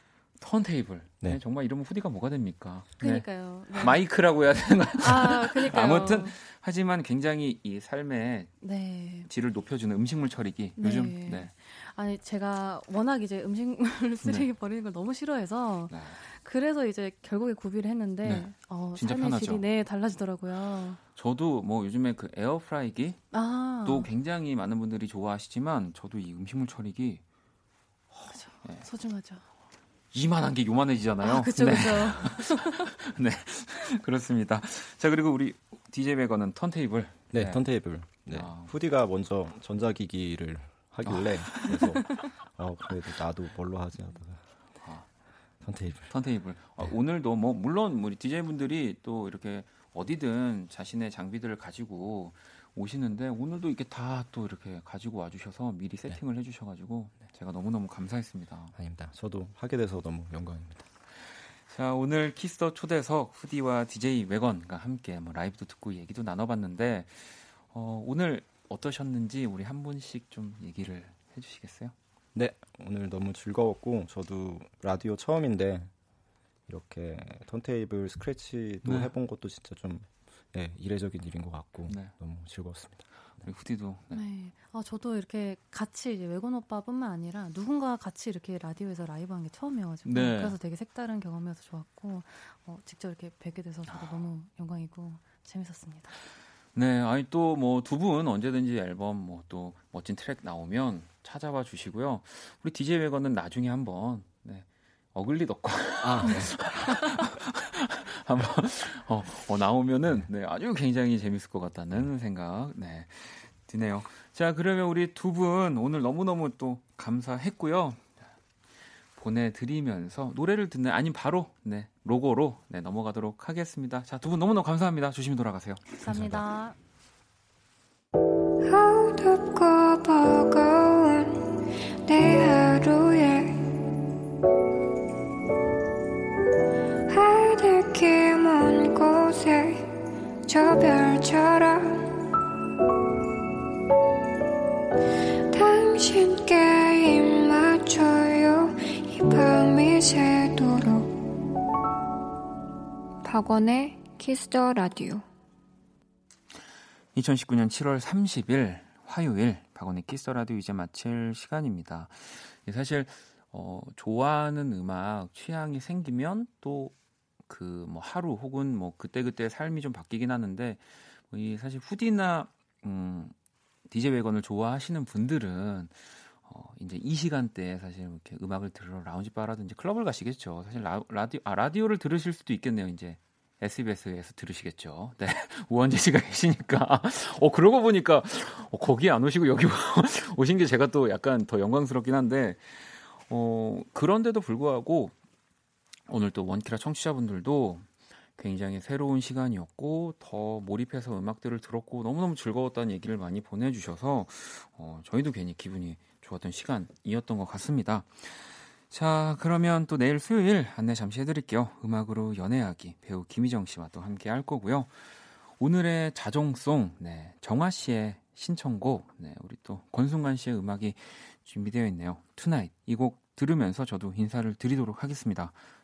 턴테이블. 네. 네. 정말 이러면 후디가 뭐가 됩니까? 네. 그러니까요. 네. 마이크라고 해야 거. 아, 그러니까요. 아무튼 하지만 굉장히 이 삶의 네. 질을 높여주는 음식물 처리기. 네. 요즘 네. 아니 제가 워낙 이제 음식물 [laughs] 쓰레기 버리는 걸 너무 싫어해서 네. 그래서 이제 결국에 구비를 했는데 네. 어, 진짜 삶의 편하죠. 질이 네 달라지더라고요. 저도 뭐 요즘에 그 에어프라이기 아, 또 굉장히 많은 분들이 좋아하시지만 저도 이 음식물 처리기 그죠. 네. 소중하죠. 이만한 게 요만해지잖아요. 아, 그쵸, 네, 그쵸. [laughs] 그렇습니다. 자 그리고 우리 DJ 베거는 턴테이블. 네, 네. 턴테이블. 네. 아. 후디가 먼저 전자기기를 하길래 그래서 [laughs] 어 그래도 나도 뭘로 하지 하다가 아. 턴테이블. 턴테이블. 아, 오늘도 뭐 물론 우리 DJ 분들이 또 이렇게 어디든 자신의 장비들을 가지고 오시는데 오늘도 이렇게 다 또 이렇게 가지고 와주셔서 미리 세팅을 해주셔가지고 제가 너무 너무 감사했습니다. 아닙니다. 저도 하게 돼서 너무 영광입니다. 자 오늘 키스터 초대석 후디와 DJ 웨건과 함께 뭐 라이브도 듣고 얘기도 나눠봤는데 어, 오늘 어떠셨는지 우리 한 분씩 좀 얘기를 해주시겠어요? 네, 오늘 너무 즐거웠고 저도 라디오 처음인데 이렇게 턴테이블 스크래치도 네. 해본 것도 진짜 좀 네, 이례적인 일인 것 같고 네. 너무 즐거웠습니다. 우리 후디도 네. 네. 아, 저도 이렇게 같이 이제 외건 오빠뿐만 아니라 누군가 같이 이렇게 라디오에서 라이브 한 게 처음이어가지고 네. 그래서 되게 색다른 경험이어서 좋았고 어, 직접 이렇게 뵙게 돼서 저도 너무 영광이고 재밌었습니다. 네, 아니 또 뭐 두 분 언제든지 앨범 뭐 또 멋진 트랙 나오면 찾아봐 주시고요. 우리 DJ 웨건은 나중에 한번 네, 어글리 덕과 아, 네. [laughs] 한번 [laughs] 어, 어, 나오면은 네, 아주 굉장히 재밌을 것 같다는 생각 네, 드네요. 자, 그러면 우리 두 분 오늘 너무너무 또 감사했고요. 보내드리면서 노래를 듣는 아니면 바로 네, 로고로 네, 넘어가도록 하겠습니다. 자, 두 분 너무너무 감사합니다. 조심히 돌아가세요. 감사합니다. 어둡고 저 별처럼 당신께 입 맞춰요. 이 밤이 새도록. 박원의 키스더 라디오 2019년 7월 30일 화요일 박원의 키스 라디오 이제 마칠 시간입니다. 예, 사실 어, 좋아하는 음악 취향이 생기면 또 그 뭐 하루 혹은 뭐 그때그때 삶이 좀 바뀌긴 하는데 뭐이 사실 후디나 음 DJ 웨건을 좋아하시는 분들은 어, 이제 이 시간대에 사실 이렇게 음악을 들으러 라운지 바라든지 클럽을 가시겠죠. 사실 라, 라디오 아 라디오를 들으실 수도 있겠네요. 이제 SBS에서 들으시겠죠. 네. [laughs] 우원재 씨가 계시니까. 어, 그러고 보니까, 어, 거기 안 오시고 여기 [laughs] 오신 게 제가 또 약간 더 영광스럽긴 한데, 어, 그런데도 불구하고, 오늘 또 원키라 청취자분들도 굉장히 새로운 시간이었고, 더 몰입해서 음악들을 들었고, 너무너무 즐거웠다는 얘기를 많이 보내주셔서, 어, 저희도 괜히 기분이 좋았던 시간이었던 것 같습니다. 자, 그러면 또 내일 수요일 안내 잠시 해드릴게요. 음악으로 연애하기 배우 김희정 씨와 또 함께 할 거고요. 오늘의 자정송, 네, 정화 씨의 신청곡, 네, 우리 또 권순관 씨의 음악이 준비되어 있네요. Tonight 이 곡 들으면서 저도 인사를 드리도록 하겠습니다.